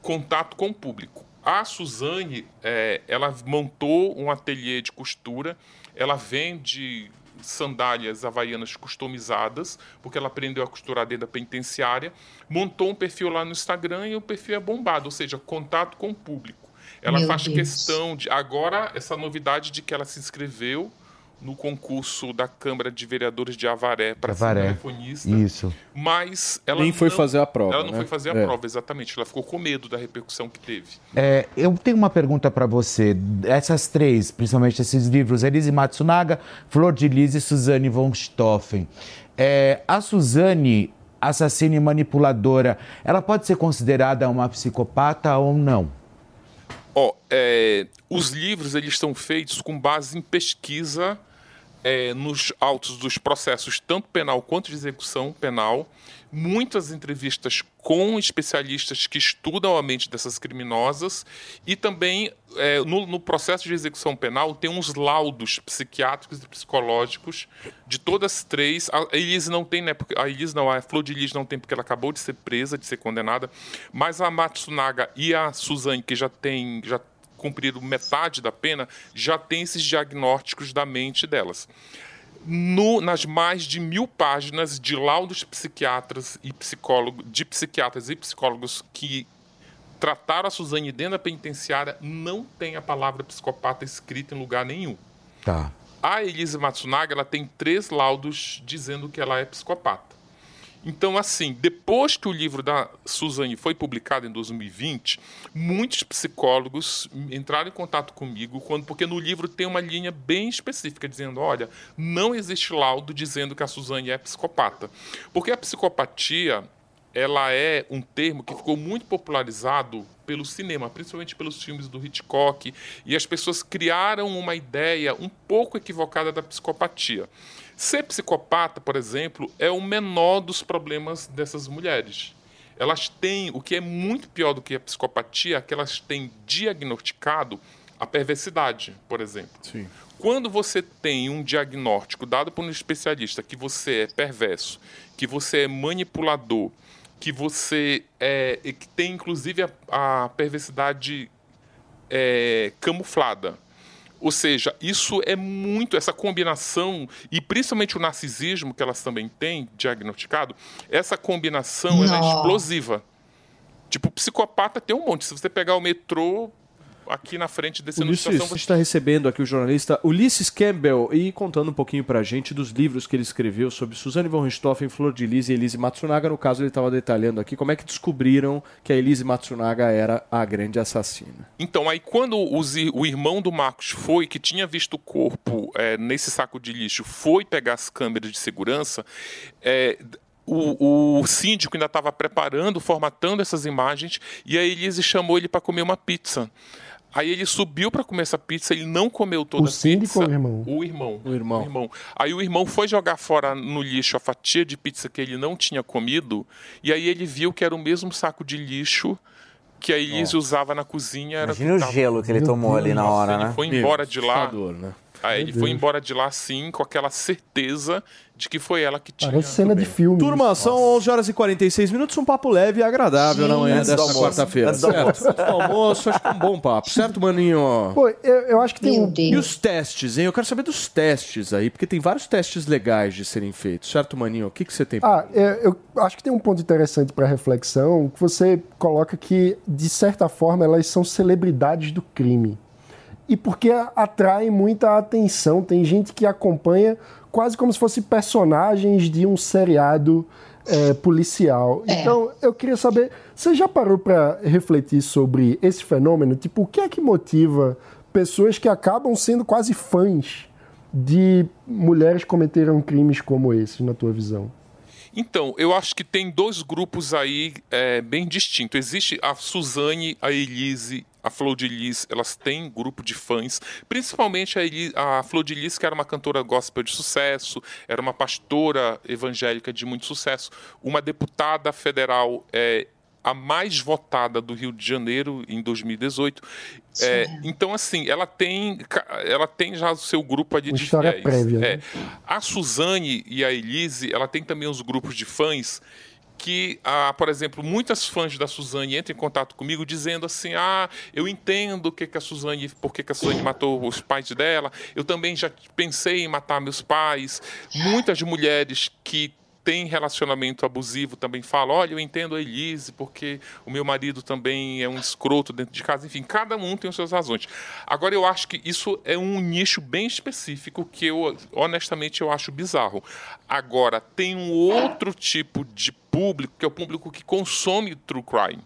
contato com o público. A Suzane, é, ela montou um ateliê de costura, ela vende sandálias havaianas customizadas, porque ela aprendeu a costurar dentro da penitenciária, montou um perfil lá no Instagram e o perfil é bombado, ou seja, contato com o público. Ela Meu faz Deus. questão de. Agora, essa novidade de que ela se inscreveu no concurso da Câmara de Vereadores de Avaré para ser telefonista. Isso. Mas ela Nem foi não- fazer a prova, Ela não né? foi fazer a É. prova, exatamente. Ela ficou com medo da repercussão que teve. É, eu tenho uma pergunta para você. Essas três, principalmente esses livros, Elise Matsunaga, Flor de Lis e Suzane von Stoffen. É, a Suzane, assassina e manipuladora, ela pode ser considerada uma psicopata ou não? Ó, é, os livros eles estão feitos com base em pesquisa é, nos autos dos processos, tanto penal quanto de execução penal. Muitas entrevistas com especialistas que estudam a mente dessas criminosas e também é, no, no processo de execução penal tem uns laudos psiquiátricos e psicológicos de todas as três. A Elise não tem, né? Porque a Elise não, a Flor de Lis não tem porque ela acabou de ser presa, de ser condenada, mas a Matsunaga e a Suzane que já tem já cumpriram metade da pena, já tem esses diagnósticos da mente delas. No- nas mais de mil páginas de laudos psiquiatras e psicólogos, de psiquiatras e psicólogos que trataram a Suzane dentro da penitenciária, não tem a palavra psicopata escrita em lugar nenhum. Tá. A Elise Matsunaga ela tem três laudos dizendo que ela é psicopata. Então, assim, depois que o livro da Suzane foi publicado em 2020, muitos psicólogos entraram em contato comigo, quando, porque no livro tem uma linha bem específica dizendo: olha, não existe laudo dizendo que a Suzane é psicopata. Porque a psicopatia ela é um termo que ficou muito popularizado pelo cinema, principalmente pelos filmes do Hitchcock, e as pessoas criaram uma ideia um pouco equivocada da psicopatia. Ser psicopata, por exemplo, é o menor dos problemas dessas mulheres. Elas têm, o que é muito pior do que a psicopatia, é que elas têm diagnosticado a perversidade, por exemplo. Sim. Quando você tem um diagnóstico dado por um especialista que você é perverso, que você é manipulador, que você é, que tem inclusive a, a perversidade é, camuflada. Ou seja, isso é muito, essa combinação, e principalmente o narcisismo, que elas também têm diagnosticado, essa combinação é explosiva. Tipo, psicopata tem um monte. Se você pegar o metrô aqui na frente descendo Ulisses, a você gente está recebendo aqui o jornalista Ulisses Campbell e contando um pouquinho pra gente dos livros que ele escreveu sobre Suzane von Richthofen, Flor de Lis e Elise Matsunaga. No caso, ele estava detalhando aqui como é que descobriram que a Elise Matsunaga era a grande assassina. Então, aí quando os o irmão do Marcos foi, que tinha visto o corpo é, nesse saco de lixo, foi pegar as câmeras de segurança, é, o, o síndico ainda estava preparando, formatando essas imagens, e a Elise chamou ele para comer uma pizza. Aí ele subiu para comer essa pizza, ele não comeu toda O a pizza. ou o irmão? O irmão. O irmão. Aí o irmão foi jogar fora no lixo a fatia de pizza que ele não tinha comido, e aí ele viu que era o mesmo saco de lixo que a Elise usava na cozinha. Era Imagina o tava- gelo que ele tomou ali na hora, ele né? foi Meu, embora de lá. né? Aí ele Meu foi Deus. embora de lá sim, com aquela certeza de que foi ela que tinha. Parece cena de filme. Turma, são 11 horas e 46 minutos, um papo leve e agradável na manhã almoço. quarta-feira. Antes do Certo? almoço. Antes do almoço, acho que é um bom papo, certo, maninho? Pô, eu, eu acho que tem um. E os testes, hein? Eu quero saber dos testes aí, porque tem vários testes legais de serem feitos, certo, maninho? O que, que você tem? Ah, é, eu acho que tem um ponto interessante para reflexão, que você coloca que, de certa forma, elas são celebridades do crime. E porque atraem muita atenção. Tem gente que acompanha quase como se fossem personagens de um seriado é, policial. Então, eu queria saber, você já parou para refletir sobre esse fenômeno? Tipo, o que é que motiva pessoas que acabam sendo quase fãs de mulheres cometeram crimes como esse, na tua visão? Então, eu acho que tem dois grupos aí é, bem distintos. Existe a Suzane, a Elise, a Flor de Lis, elas têm grupo de fãs, principalmente a, Eli- a Flor de Lis, que era uma cantora gospel de sucesso, era uma pastora evangélica de muito sucesso, uma deputada federal é, a mais votada do Rio de Janeiro em 2018. É, então, assim, ela tem, ela tem já o seu grupo ali Uma de história fiéis. prévia, É. né? A Suzane e a Elise, ela tem também os grupos de fãs que, ah, por exemplo, muitas fãs da Suzane entram em contato comigo dizendo assim: "Ah, eu entendo o que que a Suzane, por que que a Suzane matou os pais dela. Eu também já pensei em matar meus pais". Muitas mulheres que têm relacionamento abusivo também falam: "Olha, eu entendo a Elise porque o meu marido também é um escroto dentro de casa". Enfim, cada um tem as suas razões. Agora eu acho que isso é um nicho bem específico que eu honestamente eu acho bizarro. Agora tem um outro tipo de público que é o público que consome true crime.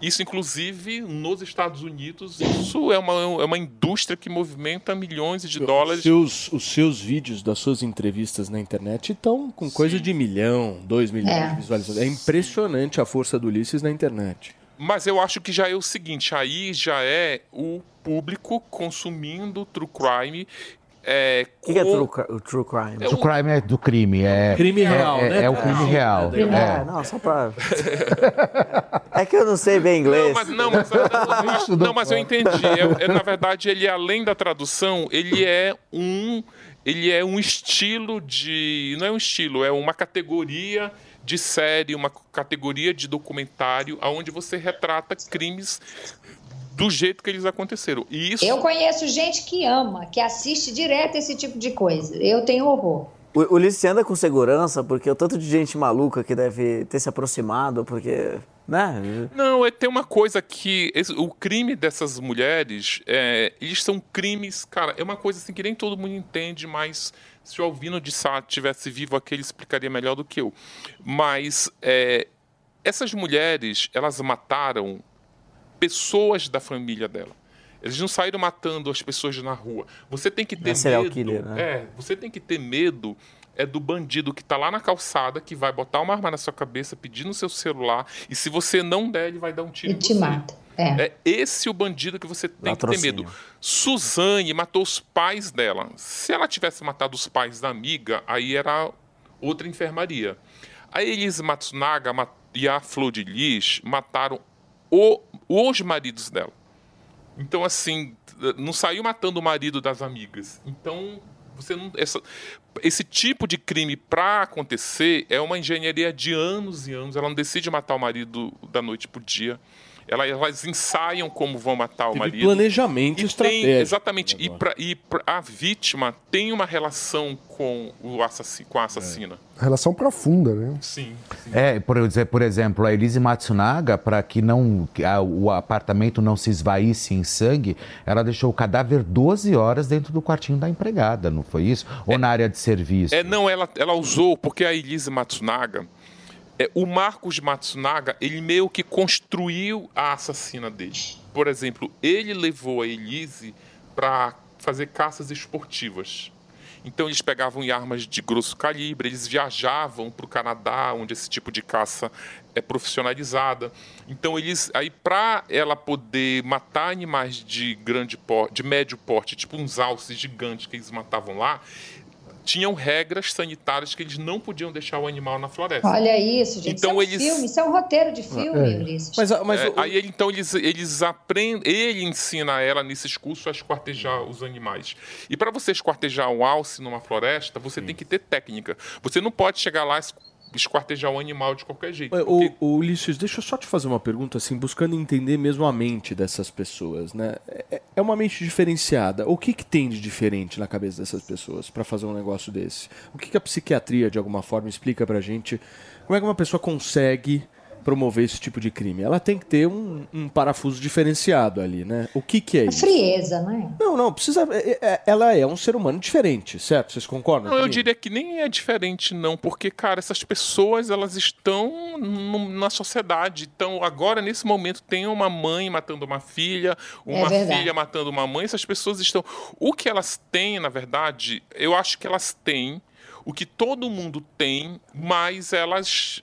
Isso, inclusive, nos Estados Unidos, isso é uma, é uma indústria que movimenta milhões de Os dólares. seus, os seus vídeos das suas entrevistas na internet estão com coisa de milhão, dois milhões É. de visualizações. É impressionante a força do Ulisses na internet. Mas eu acho que já é o seguinte, aí já é o público consumindo true crime. É, O que, que é true, o true crime? O crime é do crime, é. Crime é- real, é, né? É o crime real. É, É. não, só pra. É que eu não sei bem inglês. Não, mas, não, mas, eu- <laughs> não, mas eu entendi. É- é, na verdade, ele além da tradução, ele é um ele é um estilo de não é um estilo, é uma categoria de série, uma categoria de documentário, aonde você retrata crimes do jeito que eles aconteceram. E isso Eu conheço gente que ama, que assiste direto esse tipo de coisa. Eu tenho horror. O Ulisses anda com segurança, porque o tanto de gente maluca que deve ter se aproximado, porque. Né? Não, é, tem uma coisa que. esse- o crime dessas mulheres, é, eles são crimes, cara, é uma coisa assim que nem todo mundo entende, mas se o Alvino de Sá tivesse vivo aqui, ele explicaria melhor do que eu. Mas é, essas mulheres, elas mataram pessoas da família dela. Eles não saíram matando as pessoas na rua. Você tem que ter é serial medo. killer, né? É, você tem que ter medo é do bandido que está lá na calçada, que vai botar uma arma na sua cabeça, pedir no seu celular, e se você não der, ele vai dar um tiro E te mata. É. É esse o bandido que você tem que ter Latrocínio. medo. Suzane matou os pais dela. Se ela tivesse matado os pais da amiga, aí era outra enfermaria. A Elise Matsunaga ma- e a Flor de Lis mataram o- os maridos dela. Então, assim, não saiu matando o marido das amigas. Então, você não. Essa, esse tipo de crime, para acontecer, é uma engenharia de anos e anos. Ela não decide matar o marido da noite pro dia. Ela- Elas ensaiam como vão matar o Teve marido. planejamento E tem- estratégico. exatamente. E, pra, e pra- a vítima tem uma relação com, o assassino, com a assassina. Relação profunda, né? Sim. É, por, dizer, por exemplo, a Elise Matsunaga, para que não que a- o apartamento não se esvaísse em sangue, ela deixou o cadáver 12 horas dentro do quartinho da empregada, não foi isso? Ou na área de serviço? É, não, ela, ela usou, porque a Elise Matsunaga, é, o Marcos Matsunaga, ele meio que construiu a assassina dele. Por exemplo, ele levou a Elise para fazer caças esportivas. Então eles pegavam armas de grosso calibre, eles viajavam para o Canadá, onde esse tipo de caça é profissionalizada. Então eles, aí para ela poder matar animais de grande porte, de médio porte, tipo uns alces gigantes que eles matavam lá, tinham regras sanitárias que eles não podiam deixar o animal na floresta. Olha isso, gente. Então isso é um eles- filme, isso é um roteiro de filme, É. Ulisses. É, aí ele- então eles, eles aprendem, ele ensina ela nesses cursos a esquartejar os animais. E para você esquartejar um alce numa floresta, você tem que ter técnica. Você não pode chegar lá es- esquartejar um animal de qualquer jeito. É, O, o Ulisses, deixa eu só te fazer uma pergunta, assim, buscando entender mesmo a mente dessas pessoas, né? É- É uma mente diferenciada. O que, que tem de diferente na cabeça dessas pessoas para fazer um negócio desse? O que, que a psiquiatria, de alguma forma, explica pra gente? Como é que uma pessoa consegue promover esse tipo de crime? Ela tem que ter um, um parafuso diferenciado ali, né? O que, que é A isso? frieza, né? Não, não, precisa. é- é- Ela é um ser humano diferente, certo? Vocês concordam? Não, eu diria que nem é diferente, não, porque, cara, essas pessoas, elas estão no- na sociedade. Então, agora, nesse momento, tem uma mãe matando uma filha, uma verdade. filha matando uma mãe, essas pessoas estão. O que elas têm, na verdade, eu acho que elas têm o que todo mundo tem, mas elas,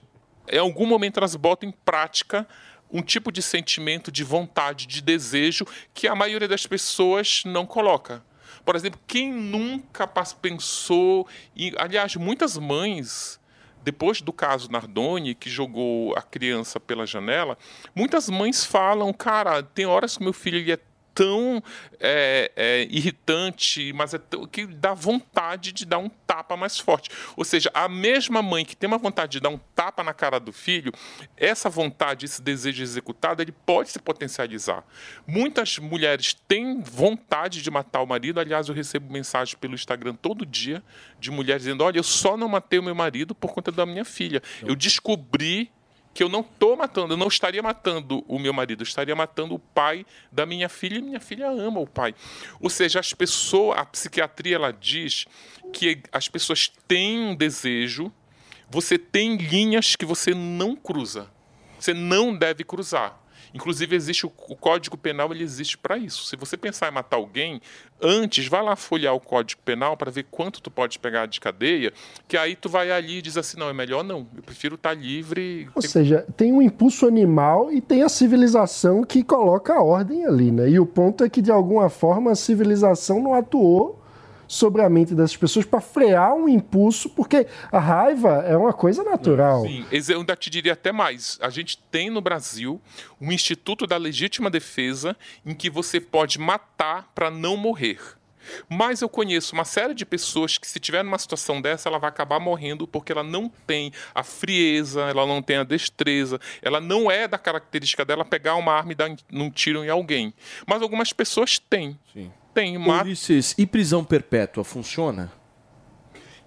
em algum momento, elas botam em prática um tipo de sentimento de vontade, de desejo, que a maioria das pessoas não coloca. Por exemplo, quem nunca pensou em. Aliás, muitas mães, depois do caso Nardoni, que jogou a criança pela janela, muitas mães falam: cara, tem horas que meu filho ele é tão é, é, irritante, mas é tão, que dá vontade de dar um tapa mais forte. Ou seja, a mesma mãe que tem uma vontade de dar um tapa na cara do filho, essa vontade, esse desejo executado, ele pode se potencializar. Muitas mulheres têm vontade de matar o marido. Aliás, eu recebo mensagem pelo Instagram todo dia de mulheres dizendo: Olha, eu só não matei o meu marido por conta da minha filha. Eu descobri que eu não estou matando, eu não estaria matando o meu marido, eu estaria matando o pai da minha filha e minha filha ama o pai. Ou seja, as pessoas, a psiquiatria ela diz que as pessoas têm um desejo, você tem linhas que você não cruza. Você não deve cruzar. Inclusive existe o, o Código Penal, ele existe para isso. Se você pensar em matar alguém, antes vai lá folhear o Código Penal para ver quanto tu pode pegar de cadeia, que aí tu vai ali e diz assim, não, é melhor não. Eu prefiro estar livre. Ou seja, tem um impulso animal e tem a civilização que coloca a ordem ali, né? E o ponto é que, de alguma forma, a civilização não atuou sobre a mente dessas pessoas para frear um impulso, porque a raiva é uma coisa natural. Sim, eu ainda te diria até mais. A gente tem no Brasil um Instituto da Legítima Defesa em que você pode matar para não morrer. Mas eu conheço uma série de pessoas que, se tiver numa situação dessa, ela vai acabar morrendo porque ela não tem a frieza, ela não tem a destreza, ela não é da característica dela pegar uma arma e dar um tiro em alguém. Mas algumas pessoas têm. Sim. Tem. Ulisses, e prisão perpétua funciona?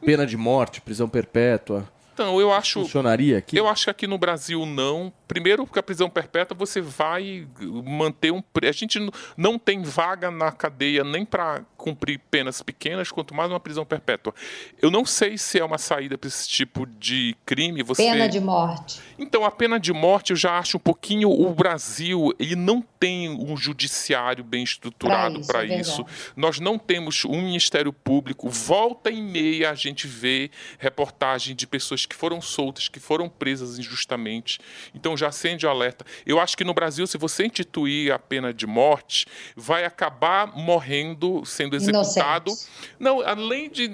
Pena de morte, prisão perpétua. Então, eu acho. Funcionaria aqui? Eu acho que aqui no Brasil não, primeiro, porque a prisão perpétua você vai manter um. A gente não tem vaga na cadeia nem para cumprir penas pequenas, quanto mais uma prisão perpétua. Eu não sei se é uma saída para esse tipo de crime. Você... Pena de morte. Então, a pena de morte eu já acho um pouquinho. O Brasil, ele não tem um judiciário bem estruturado Pra isso, para é isso. Nós não temos um Ministério Público. Volta e meia a gente vê reportagem de pessoas que foram soltas, que foram presas injustamente. Então já acende o alerta. Eu acho que no Brasil, se você instituir a pena de morte, vai acabar morrendo, sendo executado. Não, além de,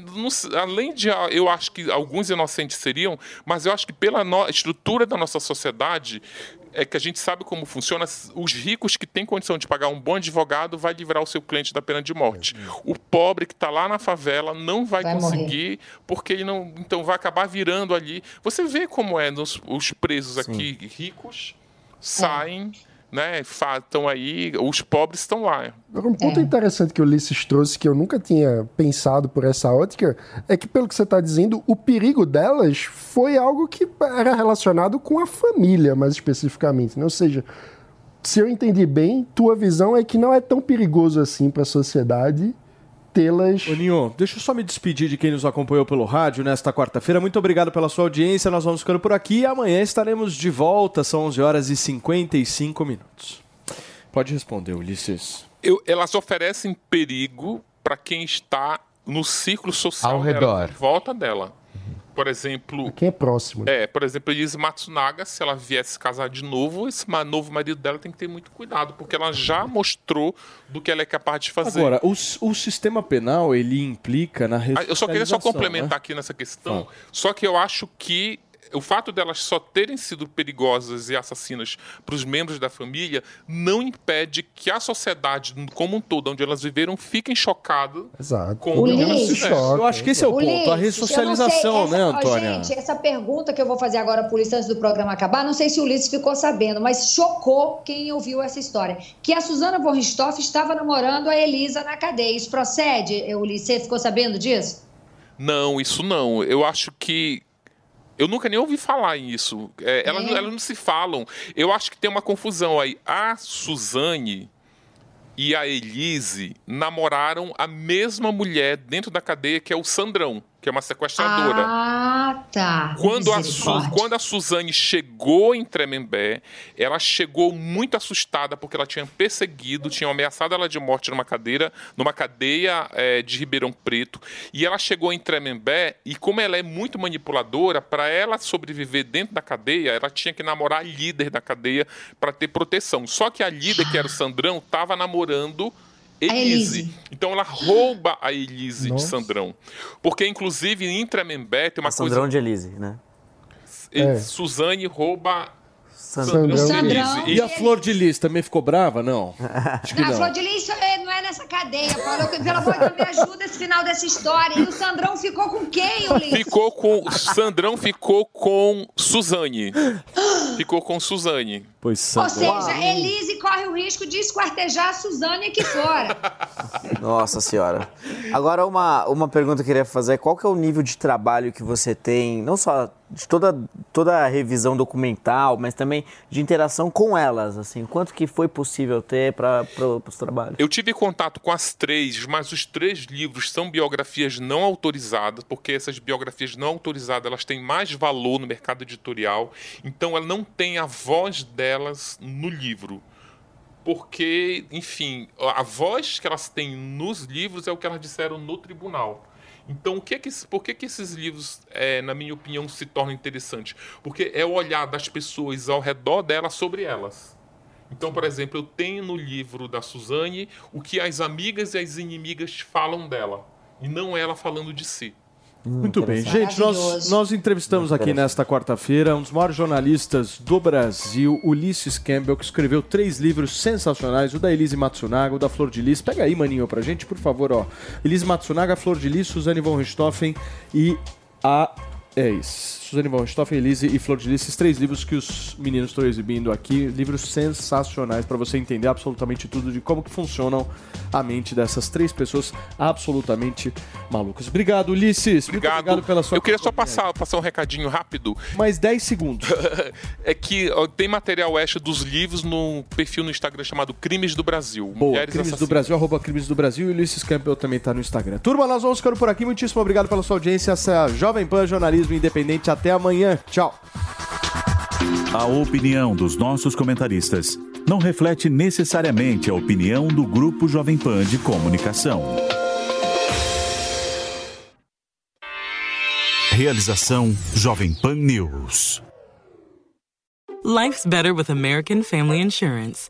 além de, ah, eu acho que alguns inocentes seriam, mas eu acho que pela no- estrutura da nossa sociedade é que a gente sabe como funciona. Os ricos que têm condição de pagar um bom advogado vai livrar o seu cliente da pena de morte. O pobre que está lá na favela não vai, Vai conseguir porque ele não, então vai acabar virando ali. Você vê como é nos, os presos aqui ricos saem, né? Estão aí, os pobres estão lá. Um ponto interessante que o Ulisses trouxe, que eu nunca tinha pensado por essa ótica, é que, pelo que você está dizendo, o perigo delas foi algo que era relacionado com a família, mais especificamente. Né? Ou seja, se eu entendi bem, tua visão é que não é tão perigoso assim para a sociedade tê-las. Ô, Ninho, deixa eu só me despedir de quem nos acompanhou pelo rádio nesta quarta-feira. Muito obrigado pela sua audiência. Nós vamos ficando por aqui e amanhã estaremos de volta. São 11 horas e 55 minutos. Pode responder, Ulisses. Eu- elas oferecem perigo para quem está no círculo social Ao dela, redor. em volta dela. Por exemplo, Quem é próximo. né? é, por exemplo, Elise Matsunaga, se ela viesse se casar de novo, esse novo marido dela tem que ter muito cuidado, porque ela já mostrou do que ela é capaz de fazer. Agora, o, o sistema penal, ele implica na Ah, Eu só queria só complementar né? aqui nessa questão. Só que eu acho que o fato delas só terem sido perigosas e assassinas para os membros da família não impede que a sociedade como um todo, onde elas viveram, fiquem chocadas Exato. com o que elas fizeram. Eu acho que esse é o ponto, a ressocialização, né, essa- ó, Antônia? Gente, essa pergunta que eu vou fazer agora por isso antes do programa acabar, não sei se o Ulisses ficou sabendo, mas chocou quem ouviu essa história. Que a Suzana von Richthofen estava namorando a Elisa na cadeia. Isso procede, Ulisses? Você ficou sabendo disso? Não, isso não. Eu acho que. Eu nunca nem ouvi falar nisso. É, elas, É. elas não se falam. Eu acho que tem uma confusão aí. A Suzane e a Elise namoraram a mesma mulher dentro da cadeia, que é o Sandrão, que é uma sequestradora. Ah, tá. Quando a, Su- quando a Suzane chegou em Tremembé, ela chegou muito assustada porque ela tinha perseguido, tinha ameaçado ela de morte numa cadeira, numa cadeia eh, de Ribeirão Preto. E ela chegou em Tremembé e como ela é muito manipuladora, para ela sobreviver dentro da cadeia, ela tinha que namorar a líder da cadeia para ter proteção. Só que a líder, que era o Sandrão, estava namorando Elise. Então ela rouba a Elise Nossa. de Sandrão. Porque, inclusive, em Tremembé tem uma coisa. Sandrão de Elise, né? E É. Suzane rouba Sandrão. Sandrão. E a Flor de Lis também ficou brava? Não. Acho que Não, a não. Flor de Lis nessa cadeia, Paulo. Pelo amor de Deus, me ajuda esse final dessa história. E o Sandrão ficou com quem, Ulisses? Ficou com. Sandrão ficou com Suzane. Ficou com Suzane. Pois Ou seja, Elise corre o risco de esquartejar a Suzane aqui fora. Nossa senhora. Agora, uma, uma pergunta que eu queria fazer. Qual que é o nível de trabalho que você tem, não só de toda, toda a revisão documental, mas também de interação com elas, assim? Quanto que foi possível ter para os trabalhos? Eu tive contato com as três, mas os três livros são biografias não autorizadas, porque essas biografias não autorizadas elas têm mais valor no mercado editorial, então ela não tem a voz delas no livro. Porque, enfim, a voz que elas têm nos livros é o que elas disseram no tribunal. Então, o que é que, por que, que esses livros, é, na minha opinião, se tornam interessantes? Porque é o olhar das pessoas ao redor delas sobre elas. Então, por exemplo, eu tenho no livro da Suzane o que as amigas e as inimigas falam dela, e não ela falando de si. Muito bem. Gente, nós, nós entrevistamos aqui nesta quarta-feira um dos maiores jornalistas do Brasil, Ulisses Campbell, que escreveu três livros sensacionais, o da Elise Matsunaga, o da Flor de Lis. Pega aí, maninho, pra gente, por favor, ó. Elise Matsunaga, Flor de Lis, Suzane von Richthofen e a É isso. Suzane von Stoffen, Elise e Flor de Lis, esses três livros que os meninos estão exibindo aqui, livros sensacionais para você entender absolutamente tudo de como que funcionam a mente dessas três pessoas absolutamente malucas. Obrigado, Ulisses. Muito Obrigado. obrigado pela sua Eu queria só passar, passar um recadinho rápido. Mais 10 segundos. <laughs> é que ó, tem material extra dos livros no perfil no Instagram chamado Crimes do Brasil. Boa, Mulheres Crimes do Assassinas. Brasil, arroba Crimes do Brasil e Ulisses Campbell também tá no Instagram. Turma, nós vamos ficando por aqui. Muitíssimo obrigado pela sua audiência. Essa é a Jovem Pan Jornalismo Independente. Até amanhã. Tchau. A opinião dos nossos comentaristas não reflete necessariamente a opinião do Grupo Jovem Pan de Comunicação. Realização Jovem Pan News. Life's better with American Family Insurance